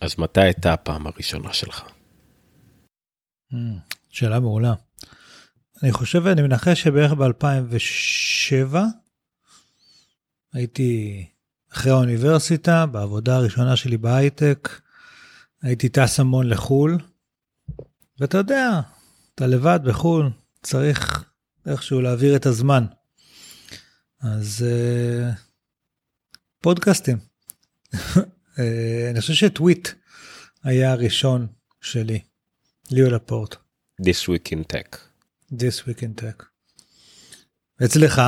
אז מתי הייתה הפעם הראשונה שלך? Mm, שאלה מעולה. אני חושב ואני מנחש שבערך ב-2007 הייתי אחרי האוניברסיטה בעבודה הראשונה שלי בהייטק הייתי טס המון לחו"ל ואתה יודע אתה לבד בחו"ל צריך איכשהו להעביר את הזמן. אז uh, פודקאסטים. uh, אני חושב שטוויט היה הראשון שלי, ליאו לפורט. This week in tech. This week in tech. אצלך?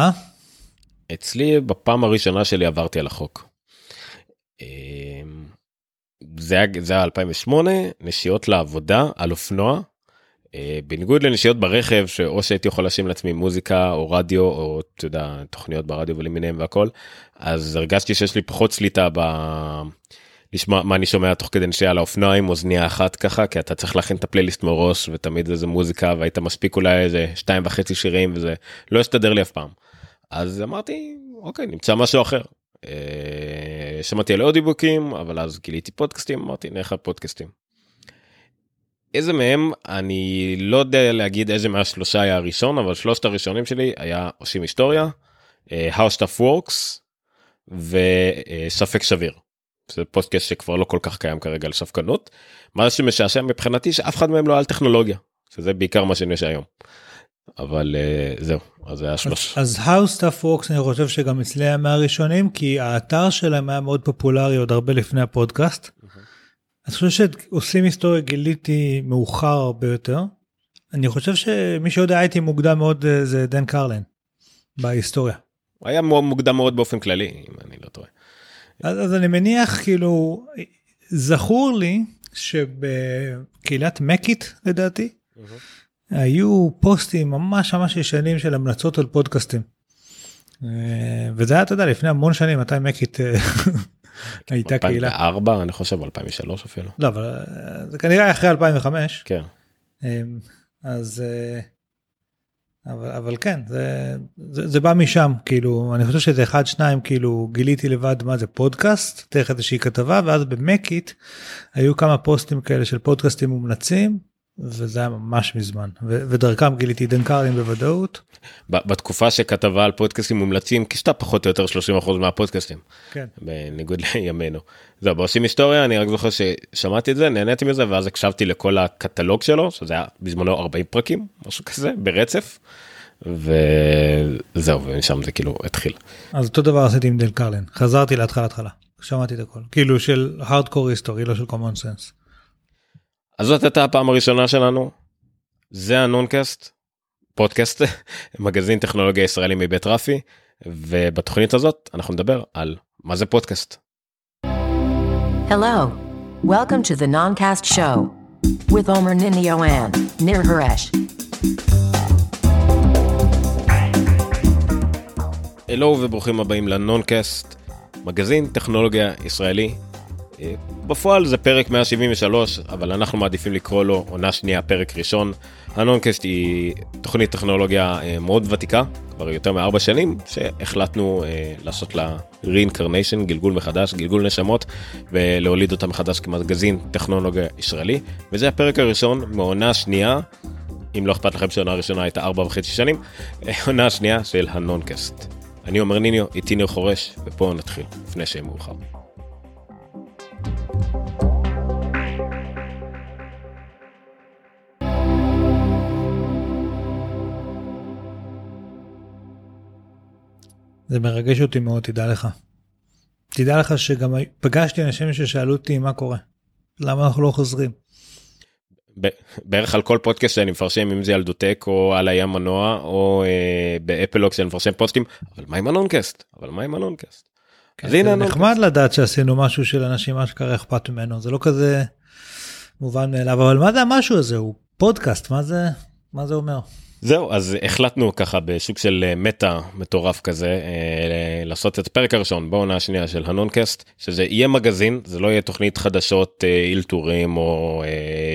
אצלי בפעם הראשונה שלי עברתי על החוק. אמ, זה היה, זה היה 2008 נשיאות לעבודה על אופנוע. אה, בניגוד לנשיאות ברכב שאו שהייתי יכול להשאיר לעצמי מוזיקה או רדיו או אתה יודע תוכניות ברדיו ולמיניהם והכל אז הרגשתי שיש לי פחות שליטה ב... לשמוע מה אני שומע תוך כדי נשיאה על האופנוע עם אוזניה אחת ככה כי אתה צריך להכין את הפלייליסט מראש ותמיד איזה מוזיקה והיית מספיק אולי איזה שתיים וחצי שירים וזה לא הסתדר לי אף פעם. אז אמרתי אוקיי נמצא משהו אחר. אה, שמעתי על אודיבוקים אבל אז גיליתי פודקאסטים אמרתי נלך פודקאסטים. איזה מהם אני לא יודע להגיד איזה מהשלושה היה הראשון אבל שלושת הראשונים שלי היה עושים היסטוריה, אה, How Stuff Works וספק שביר. זה פודקאסט שכבר לא כל כך קיים כרגע על ספקנות. מה שמשעשע מבחינתי שאף אחד מהם לא על טכנולוגיה שזה בעיקר מה שיש היום. אבל uh, זהו אז זה היה שלוש. אז How Stuff Works אני חושב שגם אצלי היה מהראשונים כי האתר שלהם היה מאוד פופולרי עוד הרבה לפני הפודקאסט. אני חושב שעושים היסטוריה גיליתי מאוחר הרבה יותר. אני חושב שמי שיודע הייתי מוקדם מאוד אה, זה דן קרלן בהיסטוריה. היה מוקדם מאוד באופן כללי אם אני לא טועה. אז, אז אני מניח כאילו זכור לי שבקהילת מקית לדעתי mm-hmm. היו פוסטים ממש ממש ישנים של המלצות על פודקאסטים. אה, וזה היה אתה יודע לפני המון שנים מתי מקית אה, הייתה קהילה. 2004 אני חושב 2003 אפילו. לא אבל אה, זה כנראה אחרי 2005. כן. אז אבל, אבל כן זה, זה, זה בא משם כאילו אני חושב שזה אחד שניים כאילו גיליתי לבד מה זה פודקאסט דרך איזושהי כתבה ואז במקיט היו כמה פוסטים כאלה של פודקאסטים מומלצים וזה היה ממש מזמן ודרכם גיליתי דן קרלין בוודאות. בתקופה שכתבה על פודקאסטים מומלצים כיסתה פחות או יותר 30% מהפודקאסטים. כן. בניגוד לימינו. זהו בעושים היסטוריה אני רק זוכר ששמעתי את זה נהניתי מזה ואז הקשבתי לכל הקטלוג שלו שזה היה בזמנו 40 פרקים משהו כזה ברצף. וזהו ומשם זה כאילו התחיל. אז אותו דבר עשיתי עם דן קרלין חזרתי להתחלה התחלה שמעתי את הכל כאילו של הארדקור היסטורי לא של common sense. אז זאת הייתה הפעם הראשונה שלנו. זה הנונקאסט, פודקאסט, מגזין טכנולוגיה ישראלי מבית רפי, ובתוכנית הזאת אנחנו נדבר על מה זה פודקאסט. Hello, welcome to the Noncast show with Omer Ninio and Nir Haresh. הלו וברוכים הבאים לנונקאסט, מגזין טכנולוגיה ישראלי בפועל זה פרק 173 אבל אנחנו מעדיפים לקרוא לו עונה שנייה פרק ראשון. הנונקסט היא תוכנית טכנולוגיה אה, מאוד ותיקה כבר יותר מארבע שנים שהחלטנו אה, לעשות לה reincarnation גלגול מחדש גלגול נשמות ולהוליד אותה מחדש כמגזין טכנולוגיה ישראלי וזה הפרק הראשון מעונה שנייה. אם לא אכפת לכם שעונה ראשונה הייתה ארבע וחצי שנים עונה שנייה של הנונקסט. אני אומר ניניו איתי ניר חורש ופה נתחיל לפני שיהיה מאוחר. זה מרגש אותי מאוד, תדע לך. תדע לך שגם פגשתי אנשים ששאלו אותי מה קורה. למה אנחנו לא חוזרים? בערך על כל פודקאסט שאני מפרסם אם זה ילדותק או על הים מנוע או אה, באפלוק שאני מפרסם פוסטים אבל מה עם הנונקאסט אבל מה עם הנונקאסט. כן, זה נחמד לדעת שעשינו משהו שלאנשים אשכרה אכפת ממנו זה לא כזה מובן מאליו אבל מה זה המשהו הזה הוא פודקאסט מה זה מה זה אומר. זהו אז החלטנו ככה בשוק של אה, מטא מטורף כזה אה, לעשות את הפרק הראשון בעונה השנייה של הנונקאסט שזה יהיה מגזין זה לא יהיה תוכנית חדשות אה, אילתורים או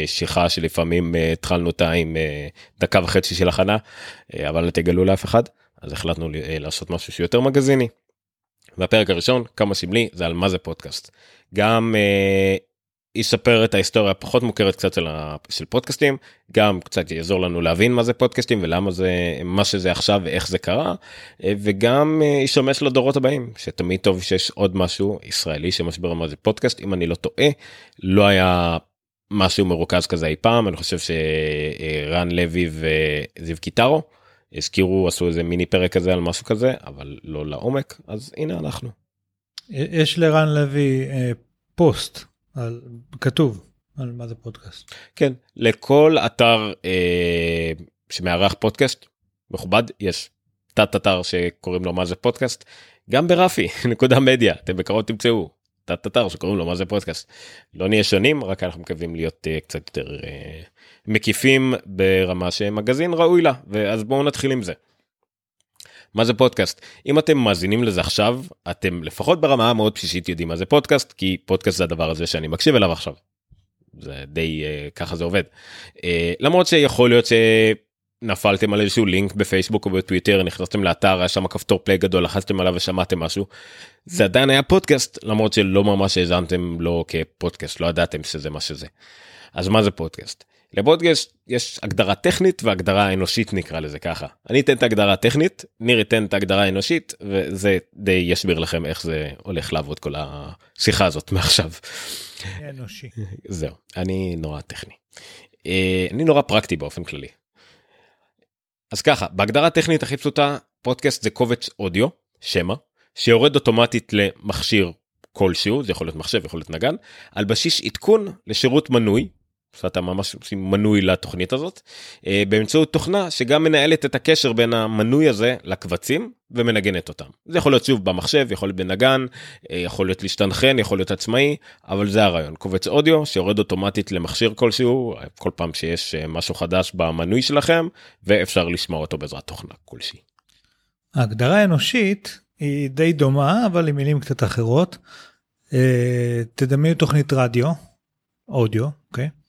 שיחה שלפעמים התחלנו אותה עם דקה וחצי של הכנה אבל תגלו לאף אחד אז החלטנו לעשות משהו שיותר מגזיני. והפרק הראשון כמה סמלי זה על מה זה פודקאסט. גם יספר את ההיסטוריה הפחות מוכרת קצת של, ה... של פודקאסטים גם קצת יעזור לנו להבין מה זה פודקאסטים ולמה זה מה שזה עכשיו ואיך זה קרה אה, וגם אה, ישמש לדורות הבאים שתמיד טוב שיש עוד משהו ישראלי שמשבר מה זה פודקאסט. אם אני לא טועה לא היה משהו מרוכז כזה אי פעם אני חושב שרן לוי וזיו קיטרו הזכירו עשו איזה מיני פרק כזה על משהו כזה אבל לא לעומק אז הנה אנחנו. יש לרן לוי אה, פוסט על, כתוב על מה זה פודקאסט. כן לכל אתר אה, שמארח פודקאסט מכובד יש תת אתר שקוראים לו מה זה פודקאסט גם ברפי נקודה מדיה אתם בקרוב תמצאו תת אתר שקוראים לו מה זה פודקאסט לא נהיה שונים רק אנחנו מקווים להיות uh, קצת יותר uh, מקיפים ברמה שמגזין ראוי לה ואז בואו נתחיל עם זה. מה זה פודקאסט אם אתם מאזינים לזה עכשיו אתם לפחות ברמה המאוד בסיסית יודעים מה זה פודקאסט כי פודקאסט זה הדבר הזה שאני מקשיב אליו עכשיו. זה די uh, ככה זה עובד למרות שיכול להיות שנפלתם על איזשהו לינק בפייסבוק או בטוויטר נכנסתם לאתר היה שם כפתור play גדול לחצתם עליו ושמעתם משהו. זה עדיין היה פודקאסט למרות שלא ממש האזנתם לו כפודקאסט לא ידעתם שזה מה שזה. אז מה זה פודקאסט? לפודקאסט יש הגדרה טכנית והגדרה אנושית נקרא לזה ככה. אני אתן את ההגדרה הטכנית, ניר ייתן את ההגדרה האנושית וזה די יסביר לכם איך זה הולך לעבוד כל השיחה הזאת מעכשיו. אנושי. זהו, אני נורא טכני. אה, אני נורא פרקטי באופן כללי. אז ככה, בהגדרה הטכנית הכי פשוטה, פודקאסט זה קובץ אודיו, שמע, שיורד אוטומטית למכשיר כלשהו, זה יכול להיות מחשב, יכול להיות נגן, על בסיס עדכון לשירות מנוי שאתה ממש מנוי לתוכנית הזאת אה, באמצעות תוכנה שגם מנהלת את הקשר בין המנוי הזה לקבצים ומנגנת אותם. זה יכול להיות שוב במחשב, יכול להיות בנגן, אה, יכול להיות להשתנחן, יכול להיות עצמאי, אבל זה הרעיון. קובץ אודיו שיורד אוטומטית למכשיר כלשהו כל פעם שיש אה, משהו חדש במנוי שלכם ואפשר לשמוע אותו בעזרת תוכנה כלשהי. ההגדרה האנושית היא די דומה אבל עם מילים קצת אחרות. תדמיינו תוכנית רדיו, אודיו, אוקיי? Okay?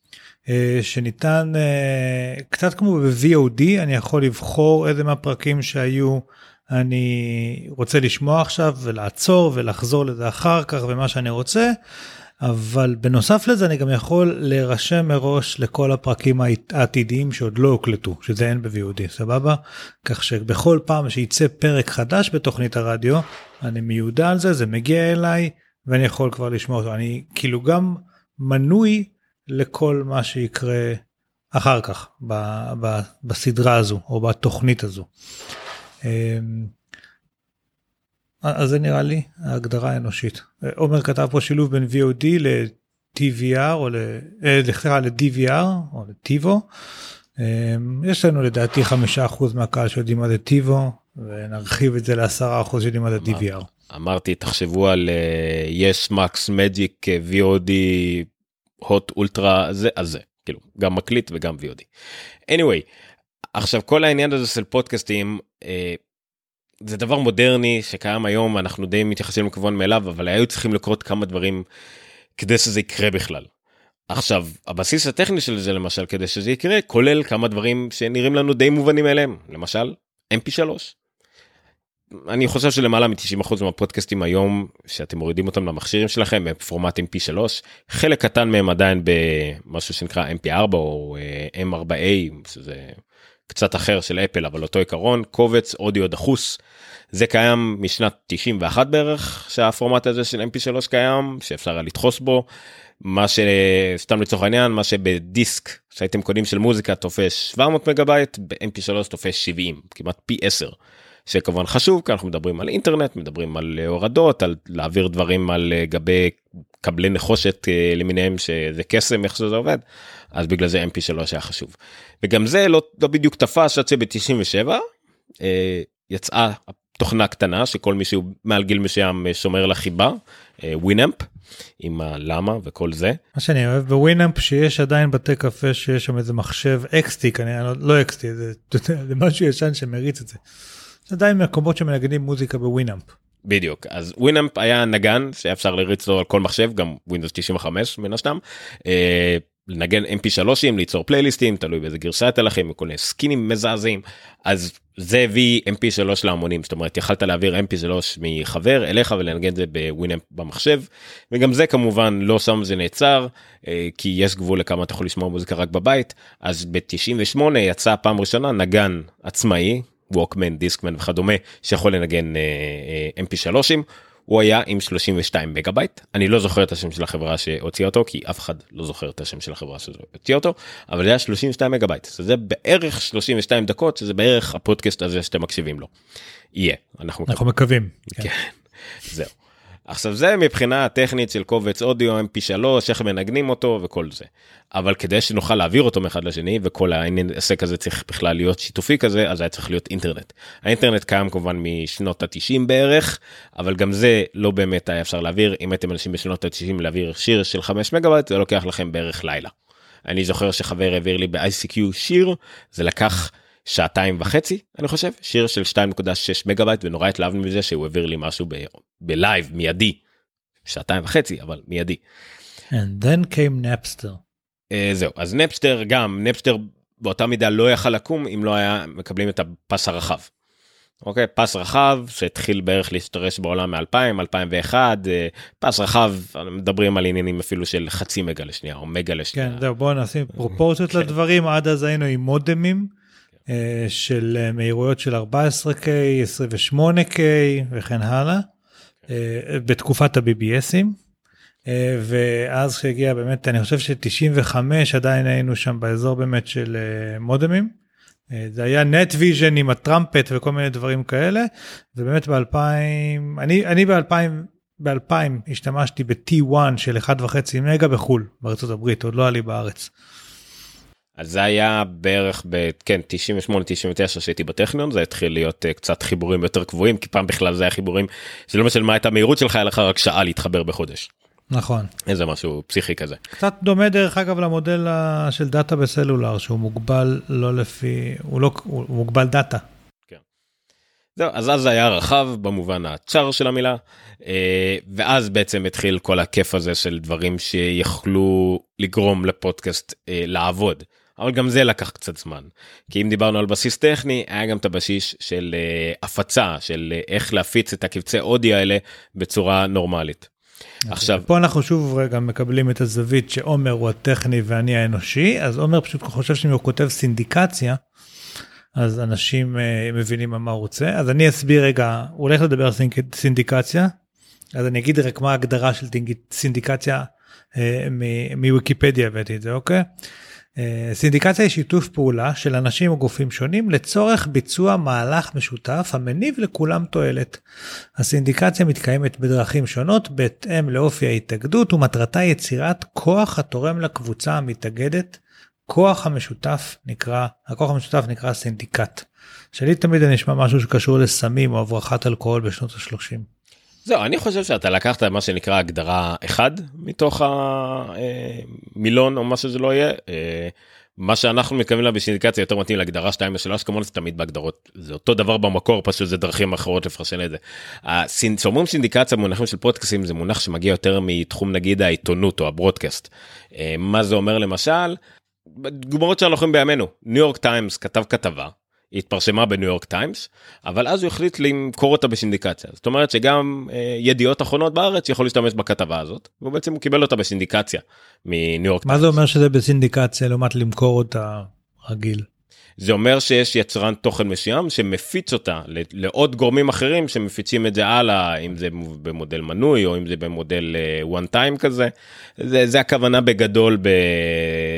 אה, שניתן אה, קצת כמו ב-VOD אני יכול לבחור איזה מהפרקים שהיו אני רוצה לשמוע עכשיו ולעצור ולחזור לזה אחר כך ומה שאני רוצה. אבל בנוסף לזה אני גם יכול להירשם מראש לכל הפרקים העתידיים שעוד לא הוקלטו שזה אין ב-VOD סבבה כך שבכל פעם שייצא פרק חדש בתוכנית הרדיו אני מיודע על זה זה מגיע אליי ואני יכול כבר לשמוע אותו אני כאילו גם מנוי לכל מה שיקרה אחר כך ב, ב, בסדרה הזו או בתוכנית הזו. אמ, אז זה נראה לי ההגדרה האנושית. עומר כתב פה שילוב בין VOD ל-TVR או אה, ל-DVR או לטיבו. אמ, יש לנו לדעתי 5% מהקהל שיודעים מה זה טיבו ונרחיב את זה ל-10% שיודעים מה זה DVR. אמרתי תחשבו על יש מקס מג'יק VOD הוט אולטרה זה אז זה כאילו גם מקליט וגם VOD. anyway עכשיו כל העניין הזה של פודקאסטים אה, זה דבר מודרני שקיים היום אנחנו די מתייחסים לכבון מאליו אבל היו צריכים לקרות כמה דברים כדי שזה יקרה בכלל. עכשיו הבסיס הטכני של זה למשל כדי שזה יקרה כולל כמה דברים שנראים לנו די מובנים אליהם למשל mp3 אני חושב שלמעלה מ-90% מהפודקאסטים היום שאתם מורידים אותם למכשירים שלכם בפורמט mp3 חלק קטן מהם עדיין במשהו שנקרא mp4 או אה, m4a שזה קצת אחר של אפל אבל אותו עיקרון קובץ אודיו דחוס. זה קיים משנת 91 בערך שהפורמט הזה של mp3 קיים שאפשר לדחוס בו. מה שסתם לצורך העניין מה שבדיסק שהייתם קונים של מוזיקה תופס 700 מגה בייט ב-mp3 תופס 70 כמעט פי 10. שכמובן חשוב כי אנחנו מדברים על אינטרנט מדברים על הורדות על להעביר דברים על אה, גבי כבלי נחושת אה, למיניהם שזה קסם איך שזה עובד אז בגלל זה mp3 היה חשוב וגם זה לא, לא בדיוק תפס עד שב-97 אה, יצאה תוכנה קטנה שכל מישהו מעל גיל מסוים אה, שומר לה חיבה Winamp עם הלמה וכל זה. מה שאני אוהב ב Winamp שיש עדיין בתי קפה שיש שם איזה מחשב XT כנראה לא, לא XT זה, זה משהו ישן שמריץ את זה. זה עדיין מקומות שמנגנים מוזיקה ב Winamp. בדיוק. אז Winamp היה נגן שאפשר להריץ לו על כל מחשב גם Windows 95 מן הסתם. אה, לנגן mp3ים ליצור פלייליסטים תלוי באיזה גרסה הייתה לכם כל מיני סקינים מזעזעים. אז זה הביא mp3 להמונים. זאת אומרת יכלת להעביר mp3 מחבר אליך ולנגן את זה ב Winamp במחשב. וגם זה כמובן לא שם זה נעצר אה, כי יש גבול לכמה אתה יכול לשמוע מוזיקה רק בבית. אז ב-98 יצא פעם ראשונה נגן עצמאי ווקמן דיסקמן וכדומה שיכול לנגן אה, אה, mp3ים. הוא היה עם 32 מגה בייט אני לא זוכר את השם של החברה שהוציאה אותו כי אף אחד לא זוכר את השם של החברה שהוציאה אותו אבל זה היה 32 מגה בייט זה בערך 32 דקות שזה בערך הפודקאסט הזה שאתם מקשיבים לו. יהיה אנחנו, אנחנו מקווים. כן. כן. זהו. עכשיו זה מבחינה טכנית של קובץ אודיו mp3 איך מנגנים אותו וכל זה. אבל כדי שנוכל להעביר אותו מאחד לשני וכל העסק הזה צריך בכלל להיות שיתופי כזה אז היה צריך להיות אינטרנט. האינטרנט קיים כמובן משנות ה-90 בערך אבל גם זה לא באמת היה אפשר להעביר אם הייתם אנשים בשנות ה-90 להעביר שיר של 5 מגה זה לוקח לכם בערך לילה. אני זוכר שחבר העביר לי ב-ICQ שיר זה לקח. שעתיים וחצי אני חושב שיר של 2.6 מגה בייט ונורא התלהבנו מזה שהוא העביר לי משהו בלייב מיידי. שעתיים וחצי אבל מיידי. And then came Napster. אה, זהו אז Napster גם Napster באותה מידה לא יכל לקום אם לא היה מקבלים את הפס הרחב. אוקיי פס רחב שהתחיל בערך להשתרש בעולם מ-2000 2001 פס רחב מדברים על עניינים אפילו של חצי מגה לשנייה או מגה לשנייה. כן זהו בוא נשים פרופורציות כן. לדברים עד אז היינו עם מודמים. אה, של אה, מהירויות של 14K, 28K וכן הלאה, אה, בתקופת ה-BBSים. ואז שהגיע באמת, אני חושב ש-95 עדיין היינו שם באזור באמת של מודמים. זה היה נטוויז'ן עם ה Trumpet וכל מיני דברים כאלה, ובאמת ב-2000, אני, אני ב-2000, ב-2000 השתמשתי ב-T1 של 1.5 מגה בחו"ל, בארצות הברית, עוד לא היה לי בארץ. אז זה היה בערך בכן 98 99 שהייתי בטכניון זה התחיל להיות אה, קצת חיבורים יותר קבועים כי פעם בכלל זה היה חיבורים שלא משנה מה הייתה המהירות שלך היה לך רק שעה להתחבר בחודש. נכון איזה משהו פסיכי כזה קצת דומה דרך אגב למודל של דאטה בסלולר שהוא מוגבל לא לפי הוא לא הוא מוגבל דאטה. כן. זהו, אז אז זה היה רחב במובן הצר של המילה אה, ואז בעצם התחיל כל הכיף הזה של דברים שיכלו לגרום לפודקאסט אה, לעבוד. אבל גם זה לקח קצת זמן כי אם דיברנו על בסיס טכני היה גם את הבסיס של אה, הפצה של אה, איך להפיץ את הקבצי אודיו האלה בצורה נורמלית. Okay. עכשיו פה אנחנו שוב רגע מקבלים את הזווית שעומר הוא הטכני ואני האנושי אז עומר פשוט חושב שאם הוא כותב סינדיקציה אז אנשים uh, מבינים מה הוא רוצה אז אני אסביר רגע הוא הולך לדבר על סינדיקציה אז אני אגיד רק מה ההגדרה של סינדיקציה uh, מוויקיפדיה הבאתי את זה אוקיי. סינדיקציה היא שיתוף פעולה של אנשים או גופים שונים לצורך ביצוע מהלך משותף המניב לכולם תועלת. הסינדיקציה מתקיימת בדרכים שונות בהתאם לאופי ההתאגדות ומטרתה יצירת כוח התורם לקבוצה המתאגדת. כוח המשותף נקרא, הכוח המשותף נקרא סינדיקט. שלי תמיד זה נשמע משהו שקשור לסמים או הברחת אלכוהול בשנות ה-30. זהו אני חושב שאתה לקחת מה שנקרא הגדרה אחד מתוך המילון או מה שזה לא יהיה. אה, מה שאנחנו מתכוונים לה בסינדיקציה יותר מתאים להגדרה 2 ו3 כמובן זה תמיד בהגדרות זה אותו דבר במקור פשוט זה דרכים אחרות לפרשן את זה. כשאומרים סינדיקציה מונחים של פודקאסטים זה מונח שמגיע יותר מתחום נגיד העיתונות או ה broadcast. אה, מה זה אומר למשל. דוגמאות שאנחנו רואים בימינו ניו יורק טיימס כתב כתבה היא התפרסמה בניו יורק טיימס אבל אז הוא החליט למכור אותה בסינדיקציה זאת אומרת שגם אה, ידיעות אחרונות בארץ יכול להשתמש בכתבה הזאת ובעצם הוא קיבל אותה בסינדיקציה מניו יורק מה טיימס. מה זה אומר שזה בסינדיקציה לעומת למכור אותה רגיל. זה אומר שיש יצרן תוכן מסוים שמפיץ אותה לעוד גורמים אחרים שמפיצים את זה הלאה אם זה במודל מנוי או אם זה במודל uh, one time כזה זה, זה הכוונה בגדול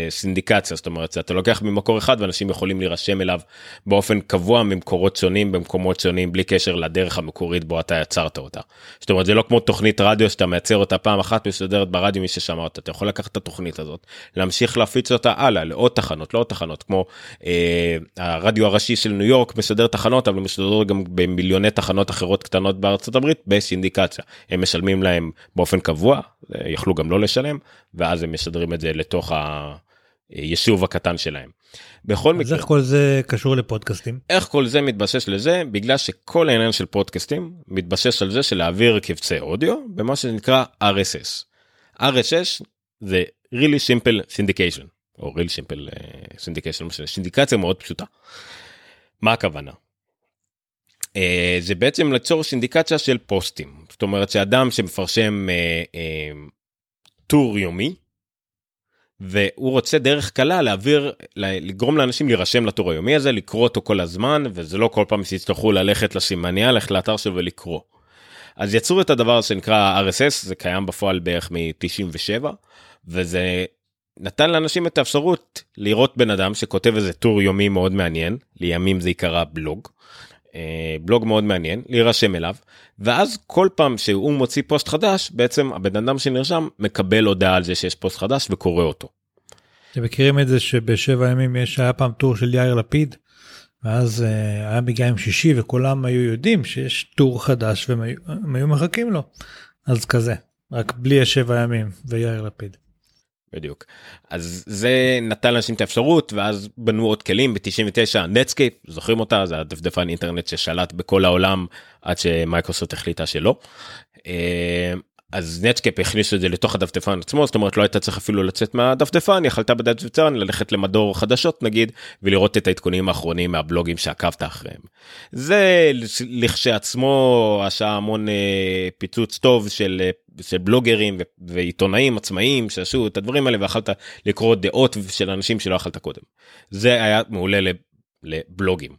בסינדיקציה זאת אומרת אתה לוקח ממקור אחד ואנשים יכולים להירשם אליו באופן קבוע ממקורות שונים במקומות שונים בלי קשר לדרך המקורית בו אתה יצרת אותה. זאת אומרת זה לא כמו תוכנית רדיו שאתה מייצר אותה פעם אחת מסודרת ברדיו מי ששמע אותה אתה יכול לקחת את התוכנית הזאת להמשיך להפיץ אותה הלאה לעוד תחנות לא עוד תחנות כמו. אה, הרדיו הראשי של ניו יורק משדר תחנות אבל משדר גם במיליוני תחנות אחרות קטנות בארצות הברית בסינדיקציה הם משלמים להם באופן קבוע יכלו גם לא לשלם ואז הם משדרים את זה לתוך היישוב הקטן שלהם. בכל מקרה. אז איך כל זה קשור לפודקאסטים? איך כל זה מתבסס לזה בגלל שכל העניין של פודקאסטים מתבסס על זה של להעביר קבצי אודיו במה שנקרא RSS. RSS זה really simple syndication או real simple uh, syndication, לא משנה, סינדיקציה מאוד פשוטה. מה הכוונה? Uh, זה בעצם ליצור סינדיקציה של פוסטים, זאת אומרת שאדם שמפרשם uh, uh, טור יומי, והוא רוצה דרך קלה להעביר, לגרום לאנשים להירשם לטור היומי הזה, לקרוא אותו כל הזמן, וזה לא כל פעם שיצטרכו ללכת לסימניה, ללכת לאתר שלו ולקרוא. אז יצרו את הדבר שנקרא RSS, זה קיים בפועל בערך מ-97, וזה נתן לאנשים את האפשרות לראות בן אדם שכותב איזה טור יומי מאוד מעניין, לימים זה יקרא בלוג, אה, בלוג מאוד מעניין, להירשם אליו, ואז כל פעם שהוא מוציא פוסט חדש, בעצם הבן אדם שנרשם מקבל הודעה על זה שיש פוסט חדש וקורא אותו. אתם מכירים את זה שבשבע ימים יש היה פעם טור של יאיר לפיד ואז אה, היה מגיע עם שישי וכולם היו יודעים שיש טור חדש והם היו מחכים לו אז כזה רק בלי השבע ימים ויאיר לפיד. בדיוק אז זה נתן לאנשים את האפשרות ואז בנו עוד כלים ב-99 Netscape זוכרים אותה זה הדפדפן אינטרנט ששלט בכל העולם עד שמייקרוסופט החליטה שלא. אה, אז Netscape הכניסו את זה לתוך הדפדפן עצמו זאת אומרת לא הייתה צריך אפילו לצאת מהדפדפן יכלת בדפדפן ללכת למדור חדשות נגיד ולראות את העדכונים האחרונים מהבלוגים שעקבת אחריהם. זה לכשעצמו עשה המון אה, פיצוץ טוב של, אה, של בלוגרים ועיתונאים עצמאיים שעשו את הדברים האלה ויכלת לקרוא דעות של אנשים שלא יכלת קודם. זה היה מעולה לבלוגים.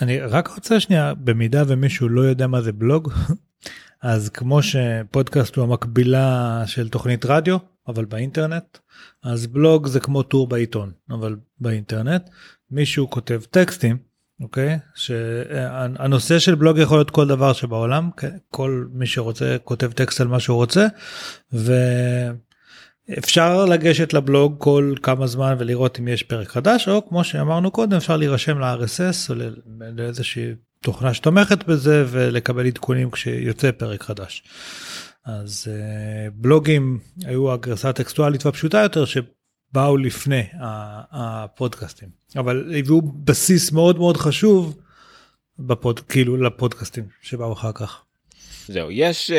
אני רק רוצה שנייה במידה ומישהו לא יודע מה זה בלוג אז כמו שפודקאסט הוא המקבילה של תוכנית רדיו אבל באינטרנט אז בלוג זה כמו טור בעיתון אבל באינטרנט מישהו כותב טקסטים אוקיי שהנושא של בלוג יכול להיות כל דבר שבעולם כל מי שרוצה כותב טקסט על מה שהוא רוצה ואפשר לגשת לבלוג כל כמה זמן ולראות אם יש פרק חדש או כמו שאמרנו קודם אפשר להירשם ל-RSS או לאיזושהי תוכנה שתומכת בזה ולקבל עדכונים כשיוצא פרק חדש. אז uh, בלוגים היו הגרסה הטקסטואלית והפשוטה יותר שבאו לפני הפודקאסטים אבל הביאו בסיס מאוד מאוד חשוב בפוד כאילו לפודקאסטים שבאו אחר כך. זהו יש uh,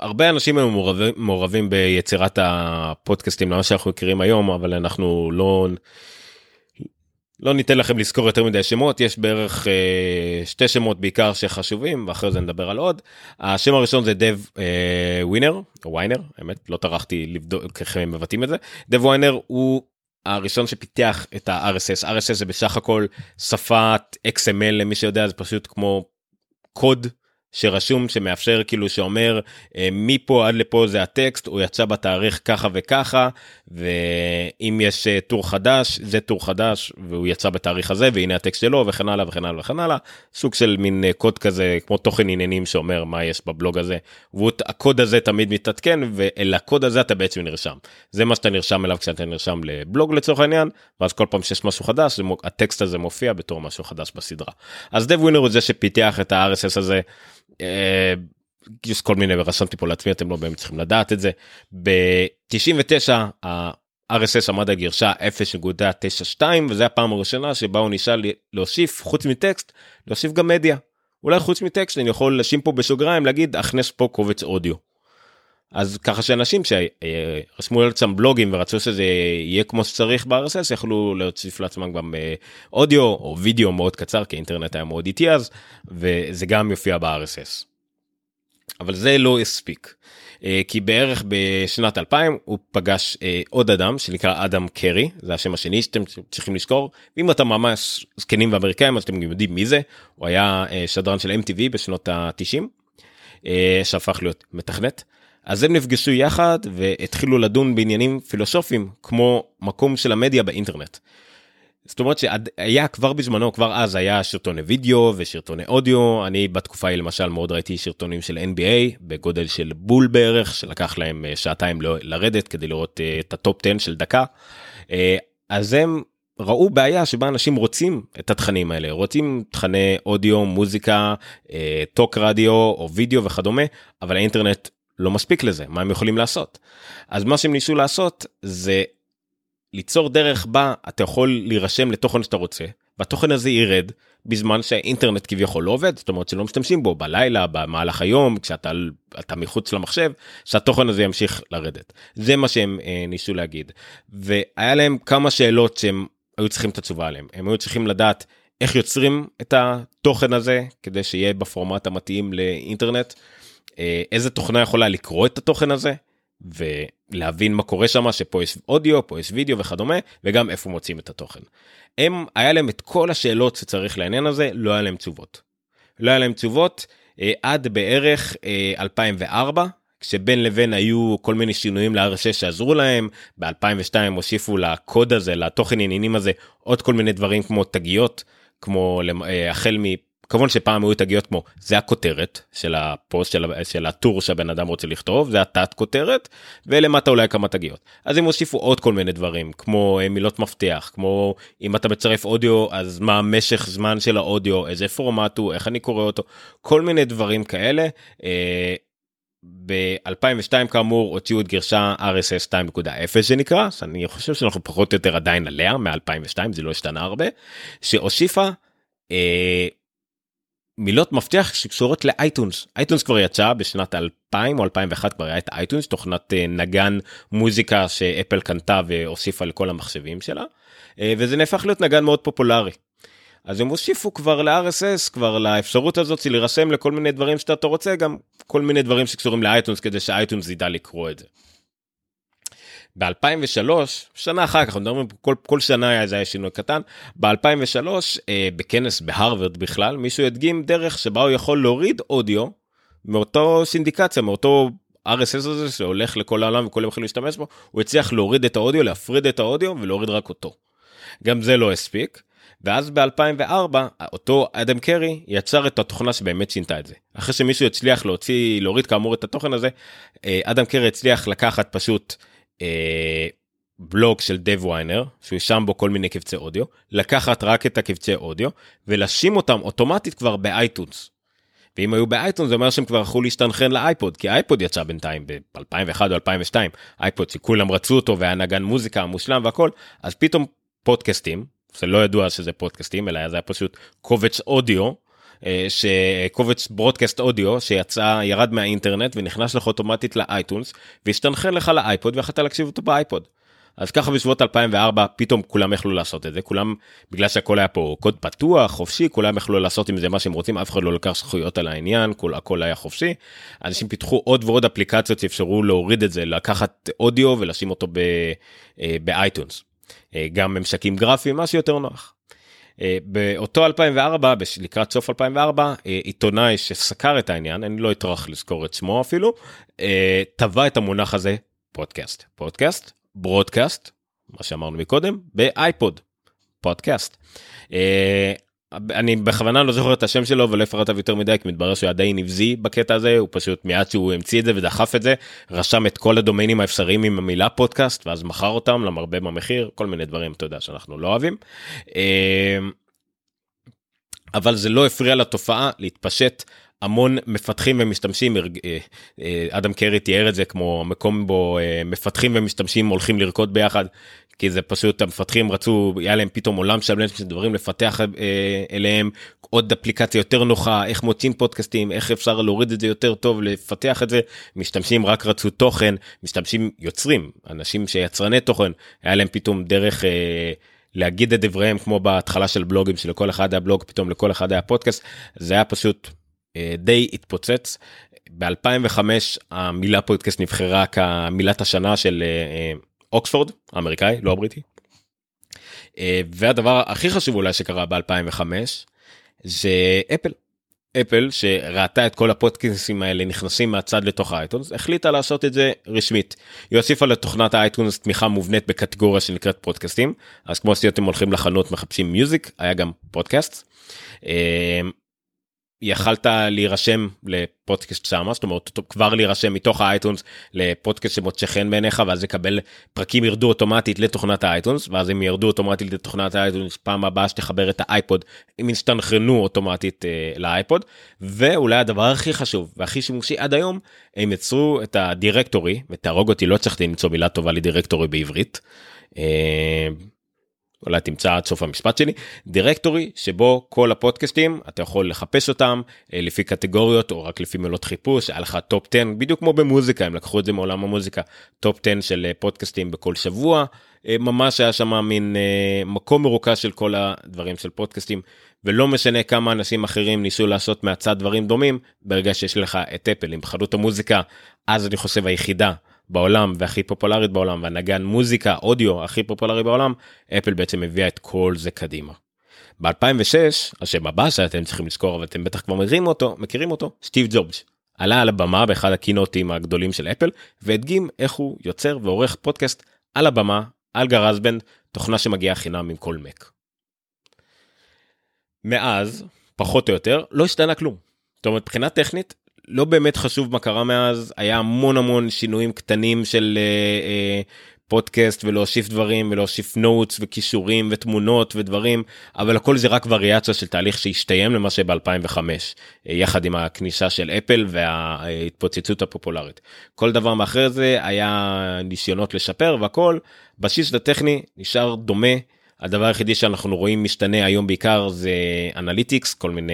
הרבה אנשים היום מעורבים, מעורבים ביצירת הפודקאסטים למה שאנחנו מכירים היום אבל אנחנו לא לא ניתן לכם לזכור יותר מדי שמות יש בערך אה, שתי שמות בעיקר שחשובים ואחרי זה נדבר על עוד. השם הראשון זה דב אה, ווינר או ויינר האמת לא טרחתי לבדוק איך הם מבטאים את זה. דב ויינר הוא הראשון שפיתח את ה-RSS RSS זה בסך הכל שפת XML למי שיודע זה פשוט כמו קוד שרשום שמאפשר כאילו שאומר אה, מפה עד לפה זה הטקסט הוא יצא בתאריך ככה וככה ואם יש אה, טור חדש זה טור חדש והוא יצא בתאריך הזה והנה הטקסט שלו וכן הלאה וכן הלאה וכן הלאה. סוג של מין אה, קוד כזה כמו תוכן עניינים שאומר מה יש בבלוג הזה. והקוד הזה תמיד מתעדכן ואל הקוד הזה אתה בעצם נרשם. זה מה שאתה נרשם אליו כשאתה נרשם לבלוג לצורך העניין ואז כל פעם שיש משהו חדש הטקסט הזה מופיע בתור משהו חדש בסדרה. אז דב ווינר הוא זה שפיתח את ה-RSS הזה. אה, יש כל מיני רשמתי פה לעצמי אתם לא באמת צריכים לדעת את זה ב-99 ה-RSS עמד על גרשה 0.92 וזה הפעם הראשונה שבה הוא נשאל להוסיף חוץ מטקסט להוסיף גם מדיה אולי חוץ מטקסט אני יכול לשים פה בשוגריים להגיד הכנס פה קובץ אודיו. אז ככה שאנשים שרשמו לעצמם בלוגים ורצו שזה יהיה כמו שצריך ב-RSS יכלו להוסיף לעצמם גם אה, אודיו או וידאו מאוד קצר כי אינטרנט היה מאוד איטי אז וזה גם יופיע ב-RSS. אבל זה לא הספיק אה, כי בערך בשנת 2000 הוא פגש אה, עוד אדם שנקרא אדם קרי זה השם השני שאתם צריכים לזכור ואם אתם ממש זקנים ואמריקאים אז אתם יודעים מי זה הוא היה שדרן של MTV בשנות ה-90 שהפך להיות מתכנת. אז הם נפגשו יחד והתחילו לדון בעניינים פילוסופיים כמו מקום של המדיה באינטרנט. זאת אומרת שהיה כבר בזמנו כבר אז היה סרטוני וידאו וסרטוני אודיו אני בתקופה ההיא למשל מאוד ראיתי סרטונים של NBA בגודל של בול בערך שלקח להם אה, שעתיים לא, לרדת כדי לראות אה, את ה top 10 של דקה. אה, אז הם ראו בעיה שבה אנשים רוצים את התכנים האלה רוצים תכני אודיו מוזיקה טוק רדיו או וידאו וכדומה אבל האינטרנט לא מספיק לזה מה הם יכולים לעשות? אז מה שהם ניסו לעשות זה ליצור דרך בה אתה יכול להירשם לתוכן שאתה רוצה והתוכן הזה ירד בזמן שהאינטרנט כביכול לא עובד זאת אומרת שלא משתמשים בו בלילה במהלך היום כשאתה אתה מחוץ למחשב שהתוכן הזה ימשיך לרדת. זה מה שהם אה, ניסו להגיד. והיה להם כמה שאלות שהם היו צריכים את התשובה עליהם הם היו צריכים לדעת איך יוצרים את התוכן הזה כדי שיהיה בפורמט המתאים לאינטרנט איזה תוכנה יכולה לקרוא את התוכן הזה ולהבין מה קורה שם שפה יש אודיו פה יש וידאו וכדומה וגם איפה מוצאים את התוכן. הם היה להם את כל השאלות שצריך לעניין הזה לא היה להם תשובות. לא היה להם תשובות אה, עד בערך אה, 2004 כשבין לבין היו כל מיני שינויים ל-RSS שעזרו להם ב2002 הוסיפו לקוד הזה לתוכן עניינים הזה עוד כל מיני דברים כמו תגיות כמו אה, החל כמובן שפעם היו תגיות כמו זה הכותרת של הפוסט של, של הטור שהבן אדם רוצה לכתוב זה התת כותרת ולמטה אולי כמה תגיות אז הם הוסיפו עוד כל מיני דברים כמו אה, מילות מפתח כמו אם אתה מצרף אודיו אז מה משך זמן של האודיו איזה פורמט הוא איך אני קורא אותו כל מיני דברים כאלה. אה, ב-2002 כאמור הוציאו את גרשה RSS 2.0 שנקרא שאני חושב שאנחנו פחות או יותר עדיין עליה מ-2002 זה לא השתנה הרבה שהוסיפה. אה, מילות מפתח שקשורות לאייטונס אייטונס כבר יצא בשנת 2000 או 2001 כבר היה את אייטונס תוכנת אה, נגן מוזיקה שאפל קנתה והוסיפה לכל המחשבים שלה אה, וזה נהפך להיות נגן מאוד פופולרי. אז הם הוסיפו כבר ל-RSS כבר לאפשרות הזאת להירשם לכל מיני דברים שאתה רוצה גם כל מיני דברים שקשורים לאייטונס כדי שאייטונס ידע לקרוא את זה. ב-2003 שנה אחר כך מדברים כל, כל שנה היה איזה שינוי קטן ב-2003 אה, בכנס בהרווארד בכלל מישהו הדגים דרך שבה הוא יכול להוריד אודיו מאותו סינדיקציה מאותו RSS הזה שהולך לכל העולם וכולם יכולים להשתמש בו הוא הצליח להוריד את האודיו להפריד את האודיו ולהוריד רק אותו. גם זה לא הספיק. ואז ב2004 אותו אדם קרי יצר את התוכנה שבאמת שינתה את זה אחרי שמישהו הצליח להוציא להוריד כאמור את התוכן הזה אה, אדם קרי הצליח לקחת פשוט בלוג של דב ויינר שהוא שם בו כל מיני קבצי אודיו לקחת רק את הקבצי אודיו ולשים אותם אוטומטית כבר ב iTunes. ואם היו ב iTunes זה אומר שהם כבר יכלו להסתנכרן לאייפוד כי האייפוד יצא בינתיים ב-2001 או 2002 אייפוד שכולם רצו אותו והיה נגן מוזיקה מושלם והכל אז פתאום פודקאסטים זה לא ידוע שזה פודקאסטים אלא זה היה פשוט קובץ אודיו אה, שקובץ broadcast אודיו שיצא ירד מהאינטרנט ונכנס לך אוטומטית ל iTunes והסתנכרן לך לאייפוד ויכולת להקשיב אותו באייפוד. אז ככה בסביבות 2004 פתאום כולם יכלו לעשות את זה כולם בגלל שהכל היה פה קוד פתוח חופשי כולם יכלו לעשות עם זה מה שהם רוצים אף אחד לא לקח זכויות על העניין כל הכל היה חופשי. אנשים פיתחו עוד ועוד אפליקציות שאפשרו להוריד את זה לקחת אודיו ולשים אותו אה, באייטונס. אה, גם ממשקים גרפיים משהו יותר נוח. אה, באותו 2004 לקראת סוף 2004 אה, עיתונאי שסקר את העניין אני לא אטרח לזכור את שמו אפילו טבע את המונח הזה פודקאסט פודקאסט ברודקאסט מה שאמרנו מקודם באייפוד פודקאסט. אני בכוונה לא זוכר את השם שלו ולא עליו יותר מדי כי מתברר שהוא די נבזי בקטע הזה הוא פשוט מיד שהוא המציא את זה ודחף את זה רשם את כל הדומיינים האפשריים עם המילה פודקאסט ואז מכר אותם למרבה במחיר כל מיני דברים אתה יודע שאנחנו לא אוהבים. אמ, אבל זה לא הפריע לתופעה להתפשט המון מפתחים ומשתמשים אה, אה, אדם קרי תיאר את זה כמו מקום בו אה, מפתחים ומשתמשים הולכים לרקוד ביחד כי זה פשוט המפתחים רצו היה להם פתאום עולם שלם של דברים לפתח אליהם עוד אפליקציה יותר נוחה איך מוצאים פודקאסטים איך אפשר להוריד את זה יותר טוב לפתח את זה משתמשים רק רצו תוכן משתמשים יוצרים אנשים שיצרני תוכן היה להם פתאום דרך. להגיד את דבריהם כמו בהתחלה של בלוגים שלכל אחד היה בלוג פתאום לכל אחד היה פודקאסט זה היה פשוט אה, די התפוצץ. ב-2005 המילה פודקאסט נבחרה כמילת השנה של אה, אה, אוקספורד האמריקאי לא הבריטי. והדבר הכי חשוב אולי שקרה ב2005 זה אפל. אפל שראתה את כל הפודקאסטים האלה נכנסים מהצד לתוך האייטונס החליטה לעשות את זה רשמית. היא הוסיפה לתוכנת האייטונס תמיכה מובנית בקטגוריה שנקראת פודקאסטים אז כמו שאתם הולכים לחנות מחפשים מיוזיק היה גם פודקאסט. יכלת להירשם לפודקאסט שמה זאת אומרת כבר להירשם מתוך ה iTunes לפודקאסט שמוצא חן בעיניך ואז לקבל פרקים ירדו אוטומטית לתוכנת ה iTunes ואז הם ירדו אוטומטית לתוכנת ה iTunes פעם הבאה שתחבר את האייפוד הם יסתנכרנו אוטומטית אה, לאייפוד ואולי הדבר הכי חשוב והכי שימושי עד היום הם יצרו את ה directory ותהרוג אותי לא צריך למצוא מילה טובה ל directory בעברית. אה, אולי תמצא עד סוף המשפט שלי, directory שבו כל הפודקאסטים אתה יכול לחפש אותם אה, לפי קטגוריות או רק לפי מילות חיפוש, היה לך top 10 בדיוק כמו במוזיקה הם לקחו את זה מעולם המוזיקה, top 10 של אה, פודקאסטים בכל שבוע, אה, ממש היה שם מין מקום מרוכז של כל הדברים של פודקאסטים ולא משנה כמה אנשים אחרים ניסו לעשות מהצד דברים דומים ברגע שיש לך את אפל עם חנות המוזיקה אז אני חושב היחידה בעולם והכי פופולרית בעולם והנגן מוזיקה אודיו הכי פופולרי בעולם אפל בעצם הביאה את כל זה קדימה. ב2006 השם הבא שאתם צריכים לזכור אבל אתם בטח כבר מכירים אותו מכירים אותו סטיב ג'ובס עלה על הבמה באחד הקינוטים הגדולים של אפל והדגים איך הוא יוצר ועורך פודקאסט על הבמה על גרזבנד תוכנה שמגיעה חינם עם כל מק. מאז פחות או יותר לא השתנה כלום. זאת אומרת מבחינה טכנית לא באמת חשוב מה קרה מאז היה המון המון שינויים קטנים של אה, אה, פודקאסט ולהוסיף דברים ולהוסיף נוטס וכישורים ותמונות ודברים אבל הכל זה רק וריאציה של תהליך שהשתיים למה שב2005 אה, יחד עם הכניסה של אפל וההתפוצצות הפופולרית כל דבר מאחרי זה היה ניסיונות לשפר והכל בסיס הטכני נשאר דומה. הדבר היחידי שאנחנו רואים משתנה היום בעיקר זה analytics כל מיני.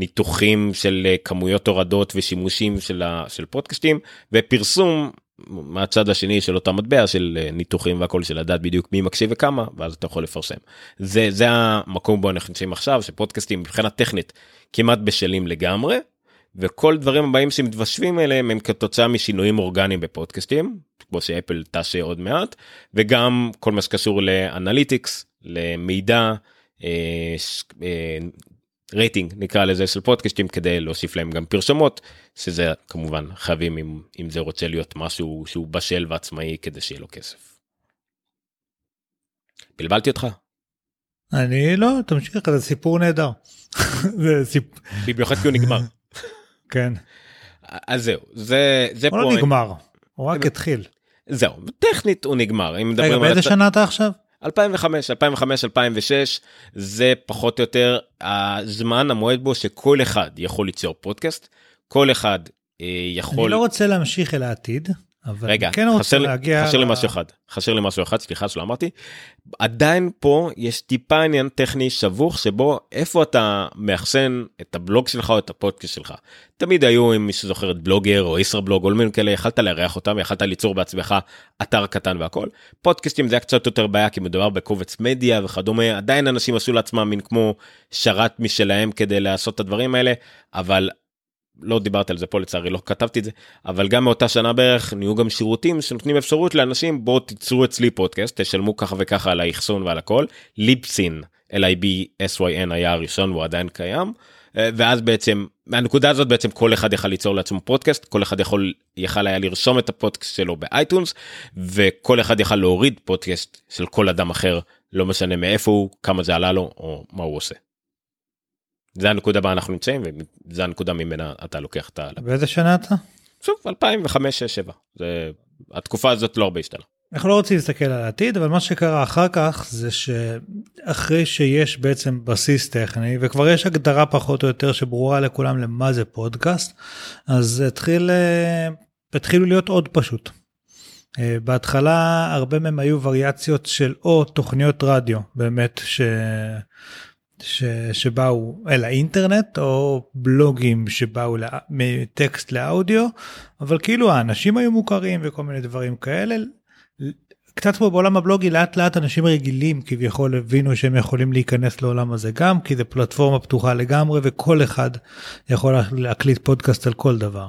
אה, ניתוחים של אה, כמויות הורדות ושימושים של, ה, של פודקאסטים ופרסום מהצד השני של אותה מטבע של אה, ניתוחים והכל של לדעת בדיוק מי מקשיב וכמה ואז אתה יכול לפרסם. זה זה המקום בו אנחנו נמצאים עכשיו שפודקאסטים מבחינה טכנית כמעט בשלים לגמרי וכל דברים הבאים שמתווספים אליהם הם כתוצאה משינויים אורגניים בפודקאסטים כמו שאפל תעשה עוד מעט וגם כל מה שקשור ל analytics למידע. רייטינג נקרא לזה של פודקאסטים כדי להוסיף להם גם פרסומות שזה כמובן חייבים אם, אם זה רוצה להיות משהו שהוא בשל ועצמאי כדי שיהיה לו כסף. בלבלתי אותך? אני לא תמשיך זה סיפור נהדר. זה סיפ... במיוחד כי הוא נגמר. כן. אז זהו זה זה הוא לא נגמר הוא רק התחיל. זהו טכנית הוא נגמר אם מדברים רגע באיזה שנה אתה עכשיו? 2005 2005 2006 זה פחות או יותר הזמן המועד בו שכל אחד יכול ליצור פודקאסט כל אחד אה, יכול אני לא רוצה להמשיך אל העתיד אבל רגע כן חסר, להגיע חסר לי משהו אחד חסר לי משהו אחד סליחה שלא אמרתי עדיין פה יש טיפה עניין טכני שבוך שבו איפה אתה מאחסן את הבלוג שלך או את הפודקאסט שלך. תמיד היו אם מישהו זוכר את בלוגר או ישרא בלוג או מיני כאלה יכלת לארח אותם יכלת ליצור בעצמך אתר קטן והכל פודקאסטים זה היה קצת יותר בעיה כי מדובר בקובץ מדיה וכדומה עדיין אנשים עשו לעצמם מין כמו שרת משלהם כדי לעשות את הדברים האלה אבל לא דיברתי על זה פה לצערי לא כתבתי את זה אבל גם מאותה שנה בערך נהיו גם שירותים שנותנים אפשרות לאנשים בואו תיצרו אצלי פודקאסט תשלמו ככה וככה על האחסון ועל הכל ליפסין libsyn היה הראשון והוא עדיין קיים אה, ואז בעצם מהנקודה הזאת בעצם כל אחד יכול ליצור לעצמו פודקאסט כל אחד יכול יכל היה לרשום את הפודקאסט שלו באייטונס וכל אחד יכל להוריד פודקאסט של כל אדם אחר לא משנה מאיפה הוא כמה זה עלה לו או מה הוא עושה. זה הנקודה בה אנחנו נמצאים וזה הנקודה ממנה אתה לוקח את ה... באיזה שנה אתה? שוב 2005 7 זה התקופה הזאת לא הרבה השתנה. אנחנו לא רוצים להסתכל על העתיד אבל מה שקרה אחר כך זה שאחרי שיש בעצם בסיס טכני וכבר יש הגדרה פחות או יותר שברורה לכולם למה זה פודקאסט אז התחיל אה, התחילו להיות עוד פשוט. אה, בהתחלה הרבה מהם היו וריאציות של או תוכניות רדיו באמת ש... ש, שבאו אל האינטרנט או בלוגים שבאו לא, מטקסט לאודיו אבל כאילו האנשים היו מוכרים וכל מיני דברים כאלה. קצת כמו בעולם הבלוגי לאט לאט אנשים רגילים כביכול הבינו שהם יכולים להיכנס לעולם הזה גם כי זה פלטפורמה פתוחה לגמרי וכל אחד יכול להקליט פודקאסט על כל דבר.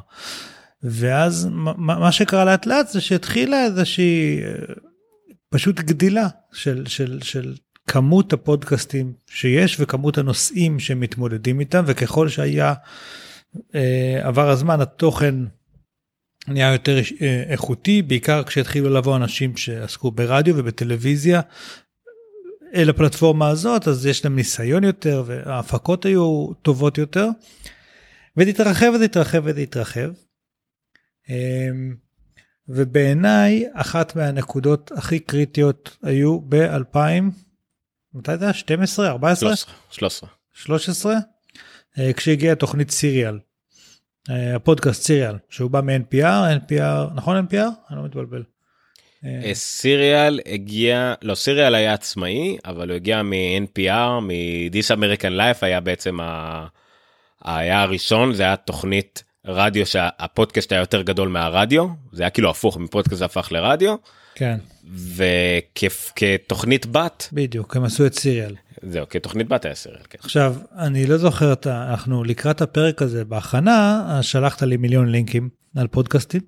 ואז מה שקרה לאט לאט זה שהתחילה איזושהי אה, פשוט גדילה של של של כמות הפודקאסטים שיש וכמות הנושאים שמתמודדים איתם וככל שהיה אה, עבר הזמן התוכן נהיה יותר אה, איכותי בעיקר כשהתחילו לבוא אנשים שעסקו ברדיו ובטלוויזיה אל הפלטפורמה הזאת אז יש להם ניסיון יותר וההפקות היו טובות יותר. ותתרחב ותתרחב ותתרחב. אמ, ובעיניי אחת מהנקודות הכי קריטיות היו ב-2000 מתי זה היה? 12? 14? 13. 13? כשהגיעה תוכנית סיריאל. אה, הפודקאסט סיריאל שהוא בא מ-NPR, NPR, נכון NPR? אני לא מתבלבל. אה, סיריאל הגיע לא סיריאל היה עצמאי אבל הוא הגיע מ-NPR מ-This American Life היה בעצם ה... היה הראשון זה היה תוכנית רדיו שהפודקאסט היה יותר גדול מהרדיו זה היה כאילו הפוך מפודקאסט זה הפך לרדיו כן, וכתוכנית בת בדיוק, הם עשו את סיריאל. זהו כתוכנית בת היה סיריאל. כן. עכשיו, אני לא זוכר, את אנחנו לקראת הפרק הזה בהכנה, שלחת לי מיליון לינקים על פודקאסטים,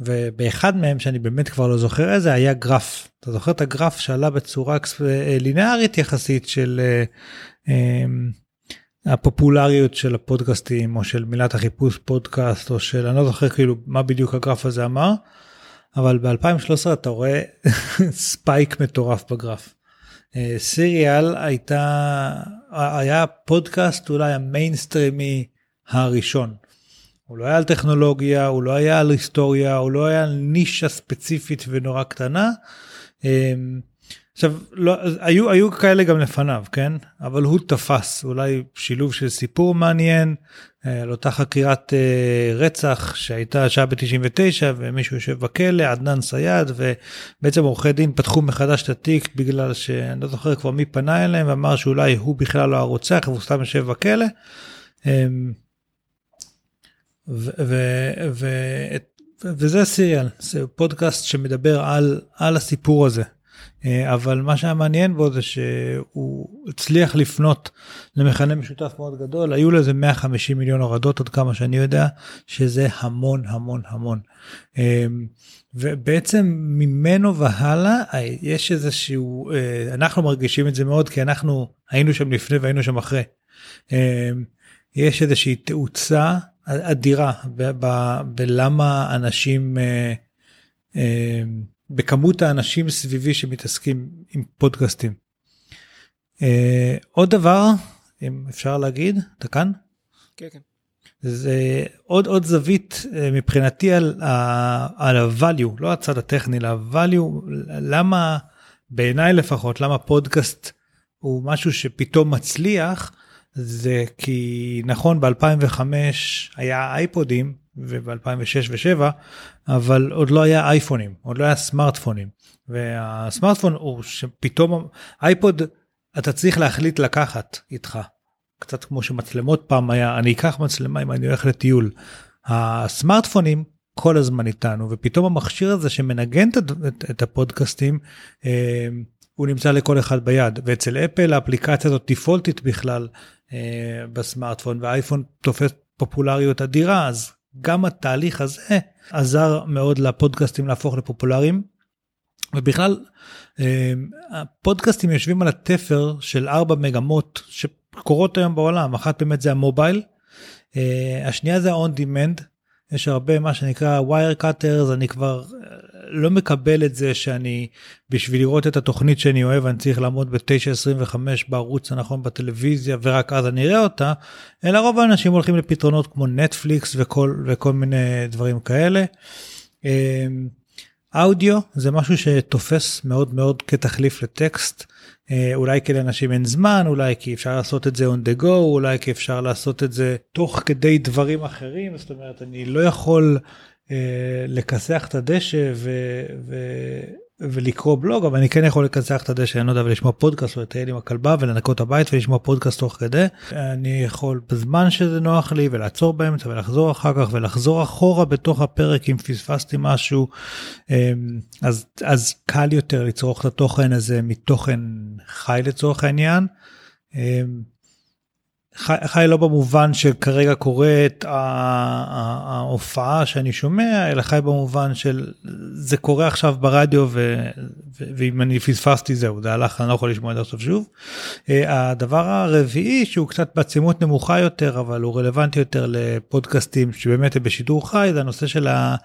ובאחד מהם, שאני באמת כבר לא זוכר איזה, היה גרף. אתה זוכר את הגרף שעלה בצורה אקס- אה, לינארית יחסית של אה, אה, הפופולריות של הפודקאסטים, או של מילת החיפוש פודקאסט, או של, אני לא זוכר כאילו מה בדיוק הגרף הזה אמר, אבל ב-2013 אתה רואה spike מטורף בגרף. אה, Serial הייתה היה פודקאסט אולי המיינסטרימי הראשון. הוא לא היה על טכנולוגיה הוא לא היה על היסטוריה הוא לא היה על נישה ספציפית ונורא קטנה. עכשיו לא, היו היו כאלה גם לפניו כן אבל הוא תפס אולי שילוב של סיפור מעניין אה, על אותה חקירת אה, רצח שהייתה שעה ב-99 ומישהו יושב בכלא עדנאן סייד ובעצם עורכי דין פתחו מחדש את התיק בגלל שאני לא זוכר כבר מי פנה אליהם ואמר שאולי הוא בכלל לא הרוצח והוא סתם יושב בכלא. אמ, וזה סיריאל זה פודקאסט שמדבר על על הסיפור הזה אבל מה שהיה מעניין בו זה שהוא הצליח לפנות למכנה משותף מאוד גדול היו לזה 150 מיליון הורדות עד כמה שאני יודע שזה המון המון המון. אה, ובעצם ממנו והלאה אה, יש איזשהו אה, אנחנו מרגישים את זה מאוד כי אנחנו היינו שם לפני והיינו שם אחרי. אה, יש איזושהי תאוצה אדירה בלמה אנשים אה, אה, בכמות האנשים סביבי שמתעסקים עם פודקאסטים. אה, עוד דבר אם אפשר להגיד אתה כאן כן, כן. זה עוד עוד זווית אה, מבחינתי על על ה-value לא הצד הטכני אלא ה-value למה בעיניי לפחות למה פודקאסט הוא משהו שפתאום מצליח זה כי נכון ב2005 היה אייפודים וב2006 ו7 אבל עוד לא היה אייפונים עוד לא היה סמארטפונים. והסמארטפון הוא שפתאום אייפוד אתה צריך להחליט לקחת איתך. קצת כמו שמצלמות פעם היה אני אקח מצלמה אם אני הולך לטיול. הסמארטפונים כל הזמן איתנו ופתאום המכשיר הזה שמנגן את הפודקאסטים אה, הוא נמצא לכל אחד ביד. ואצל אפל האפליקציה הזאת דיפולטית בכלל אה, בסמארטפון והאייפון תופס פופולריות אדירה אז גם התהליך הזה עזר מאוד לפודקאסטים להפוך לפופולריים. ובכלל אה, הפודקאסטים יושבים על התפר של ארבע מגמות שקורות היום בעולם אחת באמת זה המובייל אה, השנייה זה ה-on demand יש הרבה מה שנקרא wire cutters אני כבר אה, לא מקבל את זה שאני בשביל לראות את התוכנית שאני אוהב אני צריך לעמוד ב-9.25 בערוץ הנכון בטלוויזיה ורק אז אני אראה אותה אלא רוב האנשים הולכים לפתרונות כמו נטפליקס וכל וכל מיני דברים כאלה. אה, אודיו זה משהו שתופס מאוד מאוד כתחליף לטקסט אה, אולי כי לאנשים אין זמן אולי כי אפשר לעשות את זה on the go אולי כי אפשר לעשות את זה תוך כדי דברים אחרים זאת אומרת אני לא יכול לכסח את הדשא ו, ו, ולקרוא בלוג אבל אני כן יכול לכסח את הדשא אני לא יודע ולשמוע פודקאסט או לטייל עם הכלבה ולנקות הבית ולשמוע פודקאסט תוך כדי אני יכול בזמן שזה נוח לי ולעצור באמצע ולחזור אחר כך ולחזור אחורה בתוך הפרק אם פספסתי משהו אה, אז אז קל יותר לצרוך את התוכן הזה מתוכן חי לצורך העניין. חי, חי לא במובן שכרגע קורית ההופעה שאני שומע אלא חי במובן של זה קורה עכשיו ברדיו ו, ו, ואם אני פספסתי זהו זה הלך אני לא יכול לשמוע את זה עכשיו שוב. אה, הדבר הרביעי שהוא קצת בעצימות נמוכה יותר אבל הוא רלוונטי יותר לפודקאסטים שבאמת הם בשידור חי זה הנושא של ה...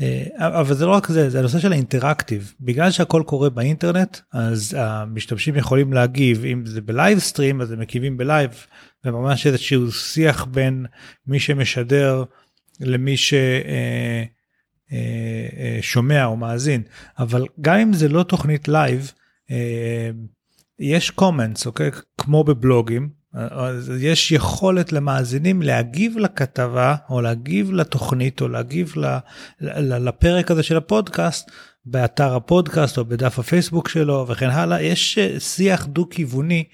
אה, אבל זה לא רק זה, זה הנושא של ה interactive. בגלל שהכל קורה באינטרנט, אז המשתמשים יכולים להגיב, אם זה ב live stream, אז הם מגיבים ב live, וממש איזשהו שיח בין מי שמשדר למי ששומע או מאזין. אבל גם אם זה לא תוכנית live, אה, יש comments, אוקיי? כמו בבלוגים, יש יכולת למאזינים להגיב לכתבה או להגיב לתוכנית או להגיב לפרק הזה של הפודקאסט באתר הפודקאסט או בדף הפייסבוק שלו וכן הלאה. יש אה, שיח דו כיווני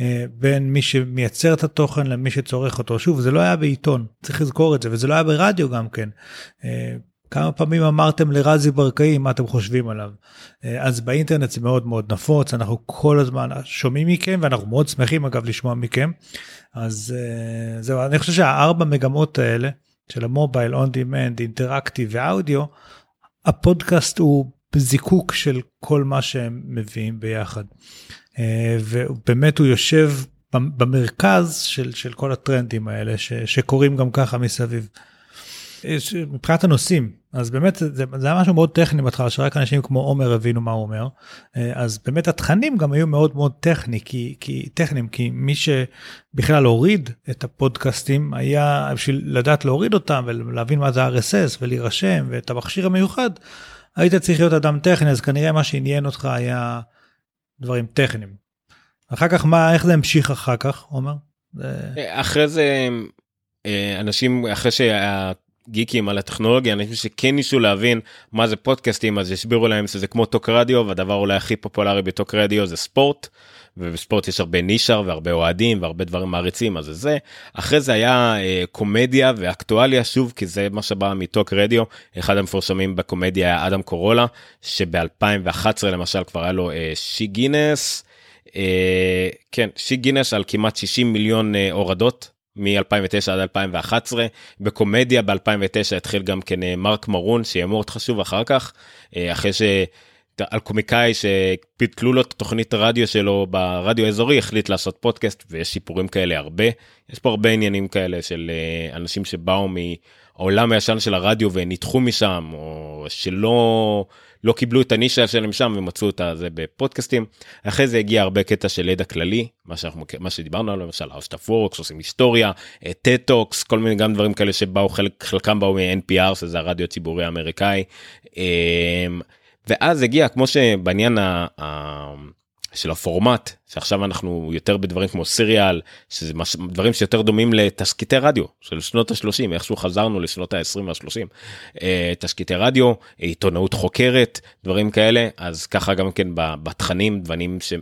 אה, בין מי שמייצר את התוכן למי שצורך אותו. שוב זה לא היה בעיתון צריך לזכור את זה וזה לא היה ברדיו גם כן. אה, כמה פעמים אמרתם לרזי ברקאי מה אתם חושבים עליו? אז באינטרנט זה מאוד מאוד נפוץ אנחנו כל הזמן שומעים מכם ואנחנו מאוד שמחים אגב לשמוע מכם. אז זהו אני חושב שהארבע מגמות האלה של המובייל און דימנד אינטראקטיב ואודיו הפודקאסט הוא בזיקוק של כל מה שהם מביאים ביחד. אה, ובאמת הוא יושב במרכז של, של כל הטרנדים האלה ש, שקורים גם ככה מסביב. אה, מבחינת הנושאים אז באמת זה, זה היה משהו מאוד טכני בהתחלה שרק אנשים כמו עומר הבינו מה הוא אומר אה, אז באמת התכנים גם היו מאוד מאוד טכני כי, כי טכניים כי מי שבכלל הוריד את הפודקאסטים היה בשביל לדעת להוריד אותם ולהבין מה זה RSS ולהירשם ואת המכשיר המיוחד היית צריך להיות אדם טכני אז כנראה מה שעניין אותך היה דברים טכניים. אחר כך מה איך זה המשיך אחר כך עומר? אחרי זה אה, אנשים אחרי שהגיקים על הטכנולוגיה אנשים שכן ניסו להבין מה זה פודקאסטים אז הסבירו להם שזה כמו טוק רדיו והדבר אולי הכי פופולרי בטוק רדיו זה ספורט. ובספורט יש הרבה נישר והרבה אוהדים והרבה דברים מעריצים אז זה אחרי זה היה אה, קומדיה ואקטואליה שוב כי זה מה שבא מטוק רדיו. אחד המפורסמים בקומדיה היה אדם קורולה שב2011 למשל כבר היה לו אה, שי גינס. אה, כן שי גינס על כמעט 60 מיליון אה, הורדות מ-2009 עד 2011 בקומדיה ב2009 התחיל גם כן אה, מרק מרון שיהיה מאוד חשוב אחר כך. אה, אחרי ש... על קומיקאי שפיתלו לו את תוכנית הרדיו שלו ברדיו האזורי החליט לעשות פודקאסט ויש סיפורים כאלה הרבה יש פה הרבה עניינים כאלה של אה, אנשים שבאו מהעולם הישן של הרדיו ונדחו משם או שלא לא קיבלו את הנישה שלהם שם ומצאו את זה בפודקאסטים אחרי זה הגיע הרבה קטע של ידע כללי מה שאנחנו מה שדיברנו עליו למשל ארשטפורקס עושים היסטוריה טטוקס כל מיני גם דברים כאלה שבאו חלק חלקם באו מ-NPR שזה הרדיו הציבורי האמריקאי. ואז הגיע כמו שבעניין ה... ה... של הפורמט שעכשיו אנחנו יותר בדברים כמו סיריאל שזה מש... דברים שיותר דומים לתסקיטי רדיו של שנות ה-30 איכשהו חזרנו לשנות ה-20 וה-30 אה, תסקיטי רדיו עיתונאות חוקרת דברים כאלה אז ככה גם כן בתכנים.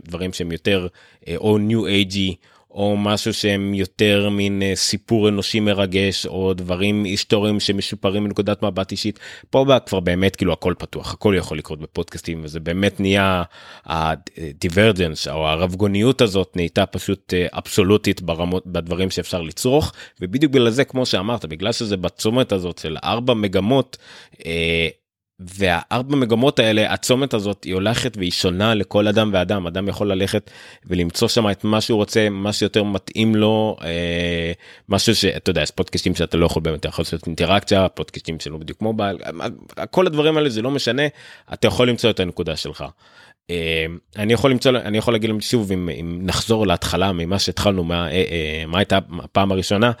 דברים שהם יותר אה, או ניו אייג'י או משהו שהם יותר מין אה, סיפור אנושי מרגש או דברים היסטוריים שמשופרים מנקודת מבט אישית פה כבר באמת כאילו הכל פתוח הכל יכול לקרות בפודקאסטים וזה באמת נהיה הדיברג'נס או הרבגוניות הזאת נהייתה פשוט אה, אבסולוטית ברמות בדברים שאפשר לצרוך ובדיוק בגלל זה כמו שאמרת בגלל שזה בצומת הזאת של ארבע מגמות. אה, והארבע מגמות האלה הצומת הזאת היא הולכת והיא שונה לכל אדם ואדם אדם יכול ללכת ולמצוא שם את מה שהוא רוצה מה שיותר מתאים לו אה, משהו שאתה יודע פודקאסטים שאתה לא יכול באמת יכול לעשות אינטראקציה פודקאסטים שלא בדיוק מובייל כל הדברים האלה זה לא משנה אתה יכול למצוא את הנקודה שלך. אה, אני יכול למצוא אני יכול להגיד להם שוב אם, אם נחזור להתחלה ממה שהתחלנו מה, אה, אה, מה הייתה הפעם הראשונה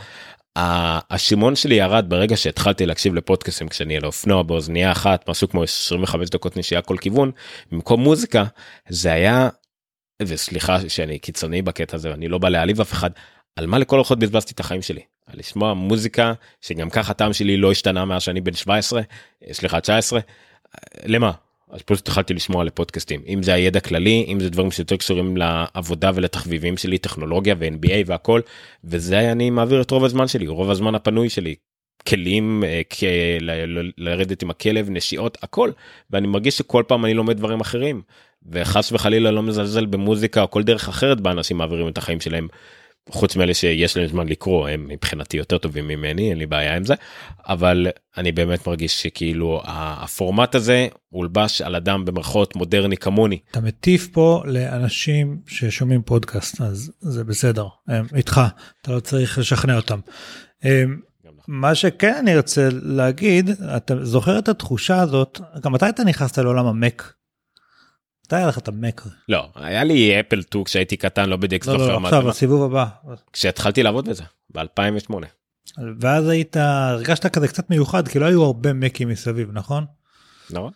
השימון שלי ירד ברגע שהתחלתי להקשיב לפודקאסים כשאני על אופנוע באוזנייה אחת משהו כמו 25 דקות נשייה כל כיוון. במקום מוזיקה זה היה וסליחה שאני קיצוני בקטע הזה אני לא בא להעליב אף אחד על מה לכל אורחות בזבזתי את החיים שלי? על לשמוע מוזיקה שגם ככה טעם שלי לא השתנה מאז שאני בן 17 סליחה 19 למה אז פשוט התחלתי לשמוע לפודקאסטים אם זה הידע כללי אם זה דברים שיותר קשורים לעבודה ולתחביבים שלי טכנולוגיה ו-NBA והכל וזה אני מעביר את רוב הזמן שלי רוב הזמן הפנוי שלי. כלים אה, לרדת עם הכלב נשיאות הכל. ואני מרגיש שכל פעם אני לומד דברים אחרים. וחס וחלילה לא מזלזל במוזיקה או כל דרך אחרת בה אנשים מעבירים את החיים שלהם חוץ מאלה שיש להם זמן לקרוא הם מבחינתי יותר טובים ממני אין לי בעיה עם זה אבל אני באמת מרגיש שכאילו הפורמט הזה הולבש על אדם במרכאות מודרני כמוני. אתה מטיף פה לאנשים ששומעים פודקאסט אז זה בסדר הם איתך אתה לא צריך לשכנע אותם. מה שכן אני רוצה להגיד אתה זוכר את התחושה הזאת גם מתי אתה נכנסת לעולם המק מתי היה לך את המק? לא, היה לי אפל 2 כשהייתי קטן, לא בדיוק זוכר לא, לא, עכשיו, הסיבוב הבא. כשהתחלתי לעבוד בזה, ב-2008. ואז היית, הרגשת כזה קצת מיוחד, כי לא היו הרבה מקים מסביב, נכון? נכון.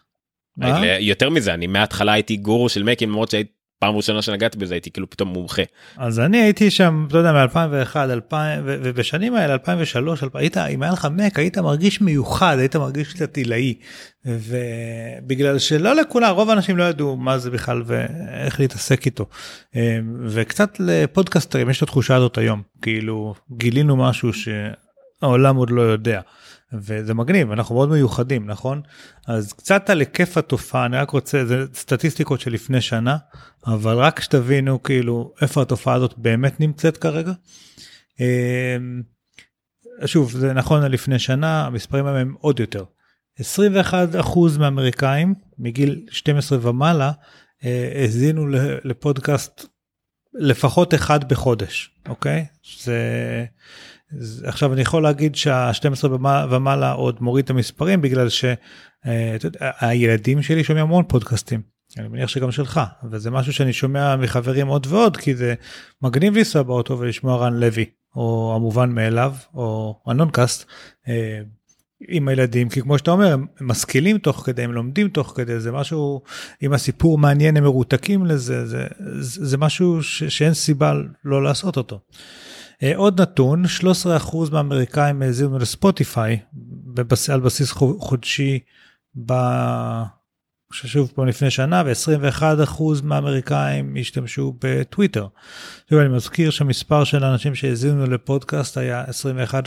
יותר מזה, אני מההתחלה הייתי גורו של מקים, למרות שהייתי פעם ראשונה שנגעתי בזה הייתי כאילו פתאום מומחה. אז אני הייתי שם, אתה יודע, מ-2001, 2000, ו- ובשנים האלה, 2003, 2000, היית, אם היה לך מק, היית מרגיש מיוחד, היית מרגיש קצת עילאי. ובגלל שלא לכולם, רוב האנשים לא ידעו מה זה בכלל ואיך להתעסק איתו. אה, וקצת לפודקאסטרים יש את התחושה הזאת היום, כאילו גילינו משהו שהעולם עוד לא יודע. וזה מגניב אנחנו מאוד מיוחדים נכון אז קצת על היקף התופעה אני רק רוצה זה סטטיסטיקות של לפני שנה אבל רק שתבינו כאילו איפה התופעה הזאת באמת נמצאת כרגע. אמ, שוב זה נכון לפני שנה המספרים הם עוד יותר. 21% מהאמריקאים מגיל 12 ומעלה אה, האזינו לפודקאסט לפחות אחד בחודש אוקיי זה עכשיו אני יכול להגיד שה-12 ומעלה עוד מוריד את המספרים בגלל שהילדים שלי שומעים המון פודקאסטים. אני מניח שגם שלך וזה משהו שאני שומע מחברים עוד ועוד כי זה מגניב לנסוע באוטו ולשמוע רן לוי או המובן מאליו או הנונקאסט אה, עם הילדים כי כמו שאתה אומר הם משכילים תוך כדי הם לומדים תוך כדי זה משהו אם הסיפור מעניין הם מרותקים לזה זה זה, זה משהו ש, שאין סיבה לא לעשות אותו. אה, עוד נתון 13% מהאמריקאים האזינו לספוטיפיי על בסיס חודשי ב... שוב פה לפני שנה ו-21% מהאמריקאים השתמשו בטוויטר. שוב אני מזכיר שהמספר של האנשים שהאזינו לפודקאסט היה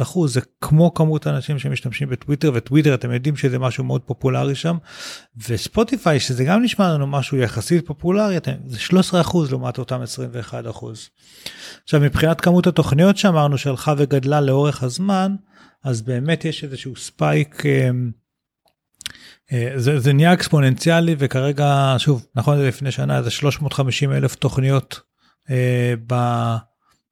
21% זה כמו כמות האנשים שמשתמשים בטוויטר וטוויטר אתם יודעים שזה משהו מאוד פופולרי שם וספוטיפיי שזה גם נשמע לנו משהו יחסית פופולרי זה 13% לעומת אותם 21%. עכשיו מבחינת כמות התוכניות שאמרנו שהלכה וגדלה לאורך הזמן אז באמת יש איזשהו spike. אה, זה, זה נהיה אקספוננציאלי וכרגע שוב נכון לפני שנה זה 350 אלף תוכניות אה, ב,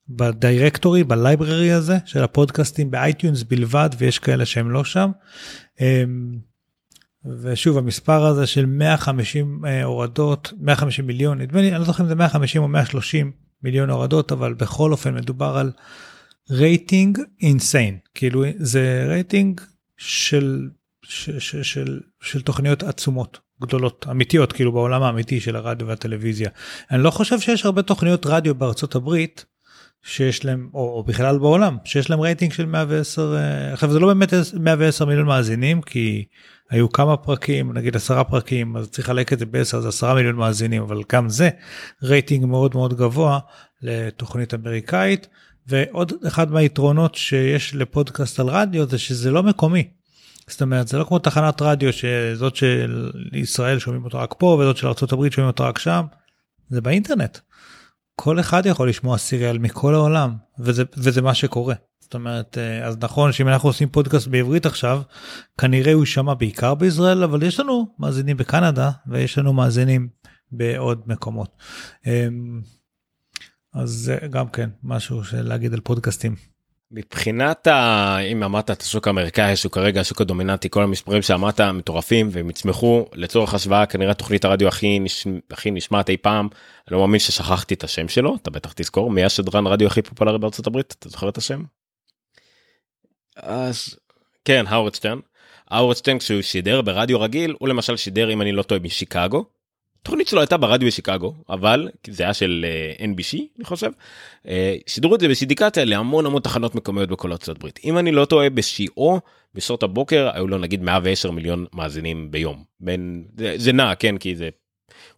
ב directory ב library הזה של הפודקאסטים ב iTunes בלבד ויש כאלה שהם לא שם. אה, ושוב המספר הזה של 150 אה, הורדות 150 מיליון נדמה לי אני לא זוכר אם זה 150 או 130 מיליון הורדות אבל בכל אופן מדובר על רייטינג insane כאילו זה רייטינג של של, של, של, של תוכניות עצומות גדולות אמיתיות כאילו בעולם האמיתי של הרדיו והטלוויזיה. אני לא חושב שיש הרבה תוכניות רדיו בארצות הברית שיש להם או, או בכלל בעולם שיש להם רייטינג של 110 אה, עכשיו זה לא באמת 110 מיליון מאזינים כי היו כמה פרקים נגיד עשרה פרקים אז צריך לחלק את זה ב-10 אז 10 מיליון מאזינים אבל גם זה רייטינג מאוד מאוד גבוה לתוכנית אמריקאית ועוד אחד מהיתרונות שיש לפודקאסט על רדיו זה שזה לא מקומי זאת אומרת זה לא כמו תחנת רדיו שזאת של ישראל שומעים אותו רק פה וזאת של ארה"ב שומעים אותו רק שם. זה באינטרנט. כל אחד יכול לשמוע סיריאל מכל העולם וזה וזה מה שקורה. זאת אומרת אה, אז נכון שאם אנחנו עושים פודקאסט בעברית עכשיו כנראה הוא יישמע בעיקר בישראל אבל יש לנו מאזינים בקנדה ויש לנו מאזינים בעוד מקומות. אמ, אז זה גם כן משהו של להגיד על פודקאסטים. מבחינת ה... אם אמרת את השוק האמריקאי שהוא כרגע השוק הדומיננטי כל המספרים שאמרת מטורפים והם יצמחו לצורך השוואה כנראה תוכנית הרדיו הכי נש... הכי נשמעת אי פעם אני לא מאמין ששכחתי את השם שלו אתה בטח תזכור מי השדרן רדיו הכי פופולרי בארצות הברית אתה זוכר את השם? אז כן האוורד שטרן. האוורד שטרן כשהוא שידר ברדיו רגיל הוא למשל שידר אם אני לא טועה משיקגו התוכנית שלו הייתה ברדיו בשיקגו אבל זה היה של uh, אה, NBC אני חושב uh, שידרו את זה בסידיקציה להמון המון תחנות מקומיות בכל ארצות הברית. אם אני לא טועה בשיאו בשעות הבוקר היו לו נגיד 110 מיליון מאזינים ביום. בין זה, זה נע כן כי זה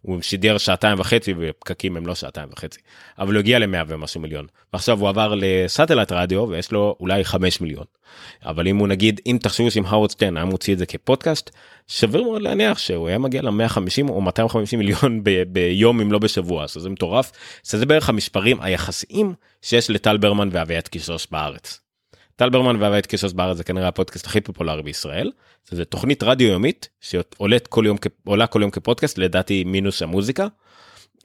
הוא שידר שעתיים וחצי ופקקים הם לא שעתיים וחצי. אבל הוא הגיע למאה ומשהו מיליון. ועכשיו הוא עבר ל satellite רדיו ויש לו אולי חמש מיליון. אבל אם הוא נגיד אם תחשבו שאם האוורד סטרן היה מוציא את זה כפודקאסט שווה מאוד להניח שהוא היה מגיע ל-150 או 250 מיליון ב- ביום אם לא בשבוע. אז זה מטורף. זה בערך המספרים היחסיים שיש לטל ברמן ואביעד קישוש בארץ. טל ברמן ואביעד קישוש בארץ זה כנראה הפודקאסט הכי פופולרי בישראל זה תוכנית רדיו יומית שעולת כל יום עולה כל יום כפודקאסט לדעתי מינוס המוזיקה.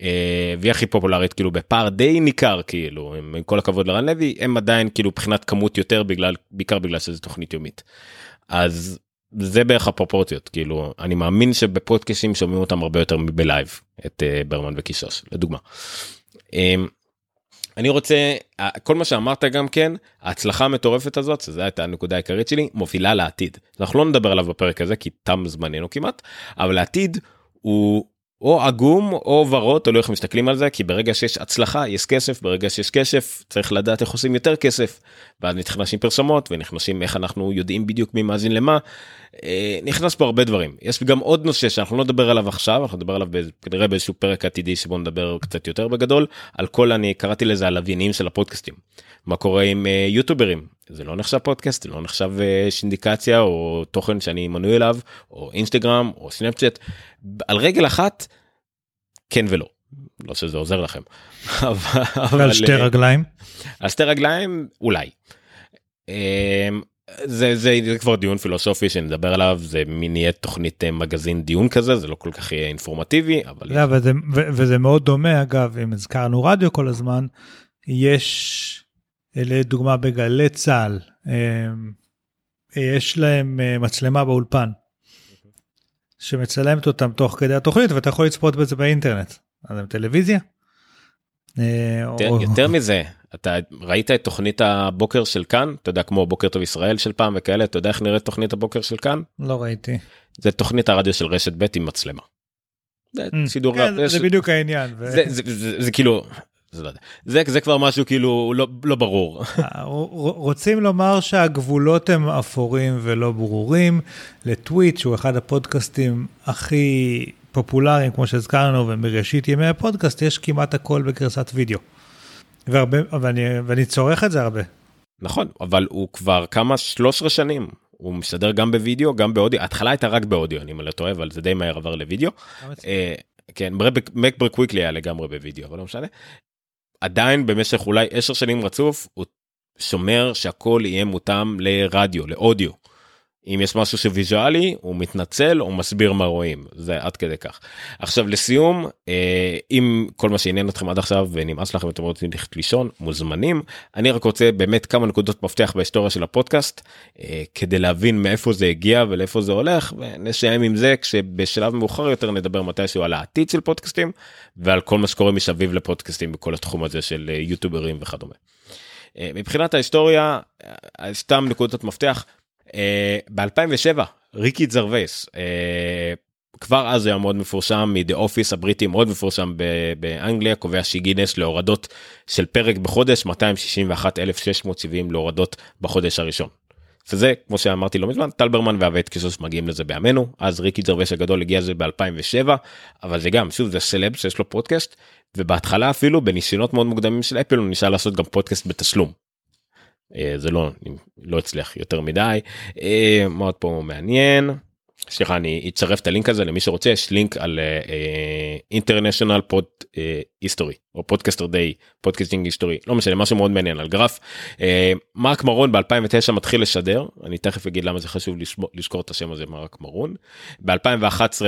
אה, והיא הכי פופולרית כאילו בפער די ניכר כאילו עם כל הכבוד לרן לוי הם עדיין כאילו מבחינת כמות יותר בגלל בעיקר בגלל שזה תוכנית יומית. אז זה בערך הפרופורציות כאילו אני מאמין שבפודקאסים שומעים אותם הרבה יותר מב live את אה, ברמן וקישוש לדוגמה. אני רוצה כל מה שאמרת גם כן ההצלחה המטורפת הזאת שזו הייתה הנקודה העיקרית שלי מובילה לעתיד אנחנו לא נדבר עליו בפרק הזה כי תם זמננו כמעט אבל העתיד הוא או עגום או ורוד תלוי איך מסתכלים על זה כי ברגע שיש הצלחה יש כסף ברגע שיש כסף צריך לדעת איך עושים יותר כסף. ואז נכנסים פרסומות ונכנסים איך אנחנו יודעים בדיוק מי מאזין למה. אה, נכנס פה הרבה דברים יש גם עוד נושא שאנחנו לא נדבר עליו עכשיו אנחנו נדבר עליו כנראה באיזשהו פרק עתידי שבו נדבר קצת יותר בגדול על כל אני קראתי לזה הלוויינים של הפודקאסטים. מה קורה עם אה, יוטוברים זה לא נחשב פודקאסט זה לא נחשב אה, שינדיקציה או תוכן שאני מנוי אליו או אינסטגרם או סנאפצ'אט על רגל אחת כן ולא לא שזה עוזר לכם. על שתי רגליים על שתי רגליים אולי. זה, זה, זה כבר דיון פילוסופי שנדבר עליו זה מין יהיה תוכנית אה, מגזין דיון כזה זה לא כל כך יהיה אינפורמטיבי אבל לא, וזה, ו, וזה מאוד דומה אגב אם הזכרנו רדיו כל הזמן יש לדוגמה בגלי צה"ל אמ, יש להם אה, מצלמה באולפן שמצלמת אותם תוך כדי התוכנית ואתה יכול לצפות בזה באינטרנט. אז הם טלוויזיה. אה, יותר, יותר מזה אתה ראית את תוכנית הבוקר של כאן? אתה יודע כמו בוקר טוב ישראל של פעם וכאלה אתה יודע איך נראית תוכנית הבוקר של כאן? לא ראיתי. זה תוכנית הרדיו של רשת ב' עם מצלמה. זה סידור כן, זה, בדיוק העניין ו... זה, זה, זה, זה, זה כאילו זה, לא זה, זה כבר משהו כאילו לא, לא ברור. אה, רוצים לומר שהגבולות הם אפורים ולא ברורים. לטוויט שהוא אחד הפודקאסטים הכי פופולריים כמו שהזכרנו ומראשית ימי הפודקאסט יש כמעט הכל בגרסת וידאו. והרבה ואני ואני צורך את זה הרבה. נכון אבל הוא כבר כמה 13 שנים הוא משדר גם בווידאו גם באודיו התחלה הייתה רק באודיו אני לא טועה אבל זה די מהר עבר לוידאו. אה, כן מקברק וויקלי היה לגמרי בווידאו אבל לא משנה. עדיין במשך אולי 10 שנים רצוף הוא שומר שהכל יהיה מותאם לרדיו לאודיו. אם יש משהו שוויזואלי הוא מתנצל או מסביר מה רואים זה עד כדי כך. עכשיו לסיום אה, אם כל מה שעניין אתכם עד עכשיו ונמאס לכם ואתם רוצים ללכת לישון מוזמנים אני רק רוצה באמת כמה נקודות מפתח בהיסטוריה של הפודקאסט אה, כדי להבין מאיפה זה הגיע ולאיפה זה הולך ונשאם עם זה כשבשלב מאוחר יותר נדבר מתישהו על העתיד של פודקאסטים ועל כל מה שקורה מסביב לפודקאסטים בכל התחום הזה של אה, יוטוברים וכדומה. מבחינת ההיסטוריה סתם נקודות מפתח ב-2007 ריקי זרווייס uh, כבר אז היה מאוד מפורשם מ"דה אופיס" הבריטי מאוד מפורשם באנגליה קובע שגינס להורדות של פרק בחודש 261,670 להורדות בחודש הראשון. וזה כמו שאמרתי לא מזמן טלברמן והבית קיסוס מגיעים לזה בימינו אז ריקי זרווייס הגדול הגיע לזה ב2007 אבל זה גם שוב זה סלב שיש לו פודקאסט ובהתחלה אפילו בניסיונות מאוד מוקדמים של אפל הוא ניסה לעשות גם פודקאסט בתשלום אה, זה לא לא הצליח יותר מדי אה, מאוד פה מעניין. סליחה אני אצרף את הלינק הזה למי שרוצה יש לינק על אינטרנשיונל פוד היסטורי או פודקאסטר דיי פודקאסטינג היסטורי לא משנה משהו מאוד מעניין על גרף. uh, מרק מרון ב2009 מתחיל לשדר אני תכף אגיד למה זה חשוב לזכור את השם הזה מרק מרון. ב2011 uh,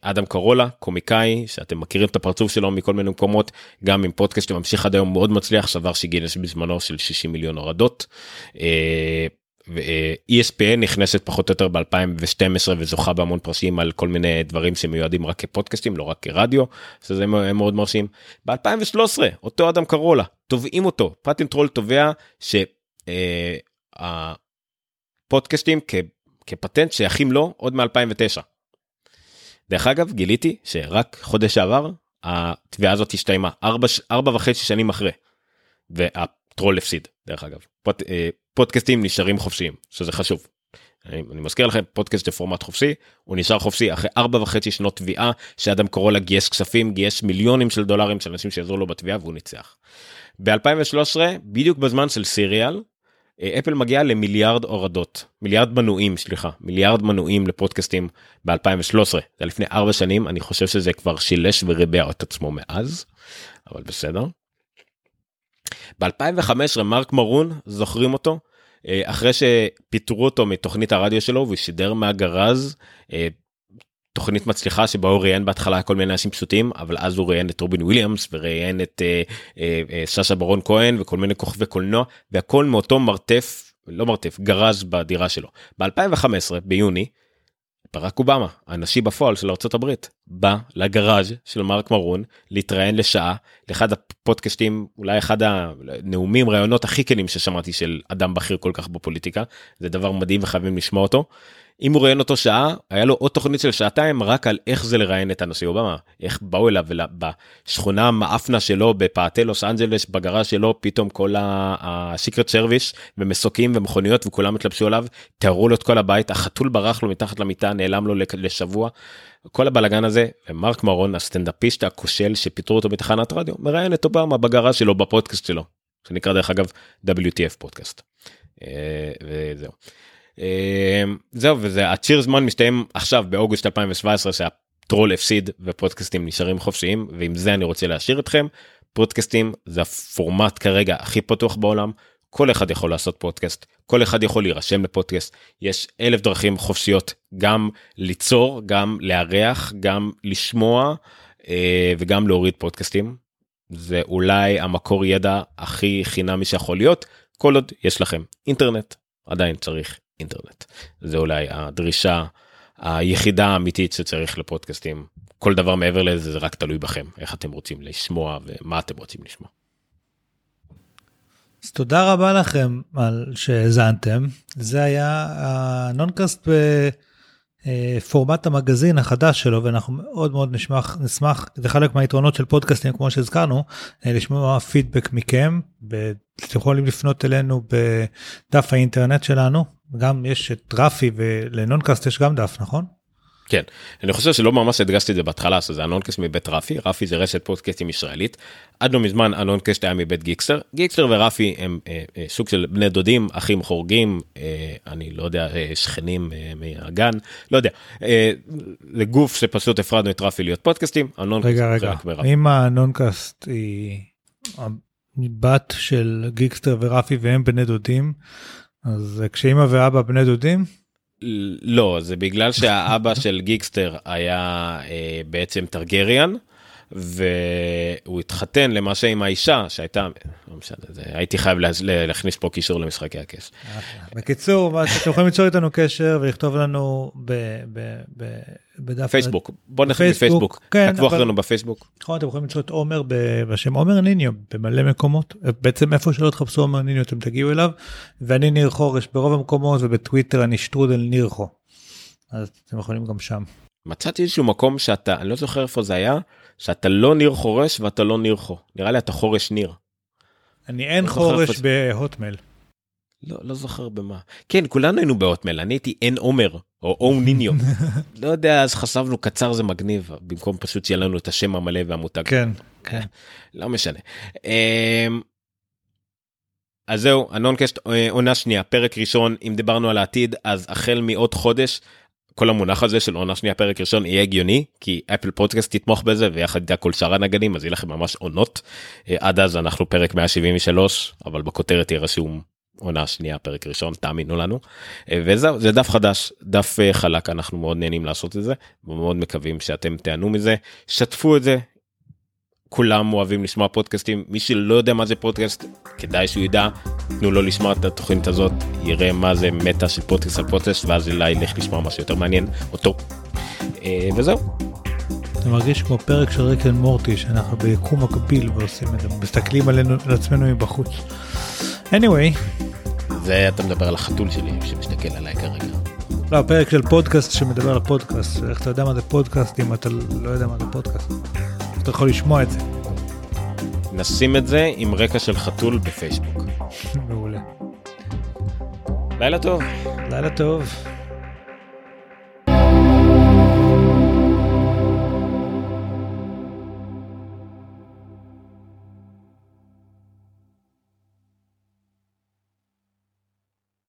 אדם קרולה קומיקאי שאתם מכירים את הפרצוף שלו מכל מיני מקומות גם עם פודקאסט שממשיך עד היום מאוד מצליח שבר שיא גינס בזמנו של 60 מיליון הורדות. Uh, ו-ESPN נכנסת פחות או יותר ב-2012 וזוכה בהמון פרסים על כל מיני דברים שמיועדים רק כפודקאסטים לא רק כרדיו שזה מאוד מרשים. ב-2013 אותו אדם קרולה תובעים אותו patent troll תובע שהפודקאסטים כפטנט שייכים לו עוד מ-2009. דרך אגב גיליתי שרק חודש שעבר התביעה הזאת הסתיימה ארבע, וחצי שנים אחרי. והטרול הפסיד דרך אגב. פוד, אה, פודקאסטים נשארים חופשיים שזה חשוב. אני, אני מזכיר לכם פודקאסט בפורמט חופשי הוא נשאר חופשי אחרי ארבע וחצי שנות תביעה שאדם קורולה גייס כספים גייס מיליונים של דולרים של אנשים שיעזרו לו בתביעה והוא ניצח. ב-2013 בדיוק בזמן של סיריאל אה, אפל מגיעה למיליארד הורדות מיליארד מנויים סליחה מיליארד מנויים לפודקאסטים ב2013 זה לפני ארבע שנים אני חושב שזה כבר שילש וריבע את עצמו מאז אבל בסדר. ב2015 מרק מרון זוכרים אותו? אה, אחרי שפיטרו אותו מתוכנית הרדיו שלו והוא שידר מהגרז אה, תוכנית מצליחה שבה הוא ראיין בהתחלה כל מיני אנשים פשוטים אבל אז הוא ראיין את רובין וויליאמס וראיין את אה, אה, ברון כהן וכל מיני כוכבי קולנוע והכל מאותו מרתף לא מרתף גרז בדירה שלו. ב2015 ביוני ברק אובמה הנשיא בפועל של ארה"ב בא לגראז' של מרק מרון להתראיין לשעה לאחד הפודקאסטים אולי אחד הנאומים רעיונות הכי כנים ששמעתי של אדם בכיר כל כך בפוליטיקה זה דבר מדהים וחייבים לשמוע אותו. אם הוא ראיין אותו שעה היה לו עוד תוכנית של שעתיים רק על איך זה לראיין את הנשיא אובמה איך באו אליו בשכונה המעפנה שלו בפאתי לוס אנג'לס בגראז' שלו פתאום כל ה-Secret Service ומסוקים ומכוניות וכולם התלבשו עליו תיארו לו את כל הבית החתול ברח לו מתחת למיטה נעלם לו לשבוע. כל הבלאגן הזה ומרק מרון הסטנדאפיסט הכושל שפיטרו אותו בתחנת רדיו מראיין את אובמה בגראז' שלו בפודקאסט שלו שנקרא דרך אגב WTF פודקאסט. אה, וזהו. אמ, זהו וזה הציר זמן מסתיים עכשיו באוגוסט 2017 שהטרול הפסיד ופודקאסטים נשארים חופשיים ועם זה אני רוצה להשאיר אתכם. פודקאסטים זה הפורמט כרגע הכי פתוח בעולם כל אחד יכול לעשות פודקאסט כל אחד יכול להירשם לפודקאסט יש אלף דרכים חופשיות גם ליצור גם לארח גם לשמוע אה, וגם להוריד פודקאסטים. זה אולי המקור ידע הכי חינמי שיכול להיות כל עוד יש לכם אינטרנט עדיין צריך אינטרנט. זה אולי הדרישה היחידה האמיתית שצריך לפודקאסטים. כל דבר מעבר לזה זה רק תלוי בכם, איך אתם רוצים לשמוע ומה אתם רוצים לשמוע. אז תודה רבה לכם על שהאזנתם. זה היה הנונקאסט בפורמט המגזין החדש שלו ואנחנו מאוד מאוד נשמח נשמח זה חלק מהיתרונות של פודקאסטים כמו שהזכרנו לשמוע פידבק מכם. אתם יכולים לפנות אלינו בדף האינטרנט שלנו גם יש את רפי ולנונקאסט יש גם דף נכון? כן. אני חושב שלא ממש הדגשתי את זה בהתחלה זה הנונקאסט מבית רפי. רפי זה רשת פודקאסטים ישראלית. עד לא מזמן הנונקאסט היה מבית גיקסטר. גיקסטר ורפי הם אה, אה, סוג של בני דודים אחים חורגים אה, אני לא יודע אה, שכנים אה, מהגן לא יודע. אה, זה גוף שפשוט הפרדנו את רפי להיות פודקאסטים רגע רגע. אם הנונקאסט היא בת של גיקסטר ורפי והם בני דודים אז כשאמא ואבא בני דודים? לא, זה בגלל שהאבא של גיקסטר היה אה, בעצם טרגריאן. והוא התחתן למעשה עם האישה שהייתה, לא משנה, זה, הייתי חייב לה, להכניס פה קישור למשחקי הכס. בקיצור, אתם יכולים ליצור איתנו קשר ולכתוב לנו ב, ב, ב, בדף פייסבוק, בוא נכניס בפייסבוק, כן, תעקבו אחרינו בפייסבוק. נכון, אתם יכולים למצוא את עומר בשם עומר ניניו במלא מקומות, בעצם איפה שלא תחפשו עומר ניניו אתם תגיעו אליו, ואני ניר חורש ברוב המקומות ובטוויטר אני שטרודל נירחו. אז אתם יכולים גם שם. מצאתי איזשהו מקום שאתה, אני לא זוכר איפה זה היה, שאתה לא ניר חורש ואתה לא ניר חו. נראה לי אתה חורש ניר. אני אין לא חורש בהוטמייל. לא, לא זוכר במה. כן, כולנו היינו בהוטמייל, אני הייתי אין עומר, או אום ניניו. לא יודע, אז חשבנו קצר זה מגניב, במקום פשוט שיהיה לנו את השם המלא והמותג. כן, כן. לא משנה. אמ, אז זהו, הנונקשט אה, עונה שנייה, פרק ראשון, אם דיברנו על העתיד, אז החל מעוד חודש כל המונח הזה של עונה שנייה פרק ראשון יהיה הגיוני כי אפל פודקאסט תתמוך בזה ויחד איתה כל שאר הנגנים אז יהיה לכם ממש עונות. אה, עד אז אנחנו פרק 173 אבל בכותרת יהיה רשום עונה שנייה פרק ראשון תאמינו לנו אה, וזהו זה דף חדש דף אה, חלק אנחנו מאוד נהנים לעשות את זה ומאוד מקווים שאתם תיהנו מזה שתפו את זה כולם אוהבים לשמוע פודקאסטים מי שלא יודע מה זה פודקאסט כדאי שהוא ידע תנו לו לשמוע את התוכנית הזאת יראה מה זה meta של פודקאסט על פודקאסט ואז אולי ילך לשמוע משהו יותר מעניין אותו אה, וזהו. זה מרגיש כמו פרק של Rick and Morty שאנחנו ביקום מקביל ועושים את זה מסתכלים עלינו על עצמנו מבחוץ. anyway. זה אתה מדבר על החתול שלי שמסתכל עליי כרגע. לא, פרק של פודקאסט שמדבר על פודקאסט איך אתה יודע מה זה פודקאסט אם אתה לא יודע מה זה פודקאסט. אתה יכול לשמוע את זה. נשים את זה עם רקע של חתול בפייסבוק. מעולה. לילה טוב. לילה טוב.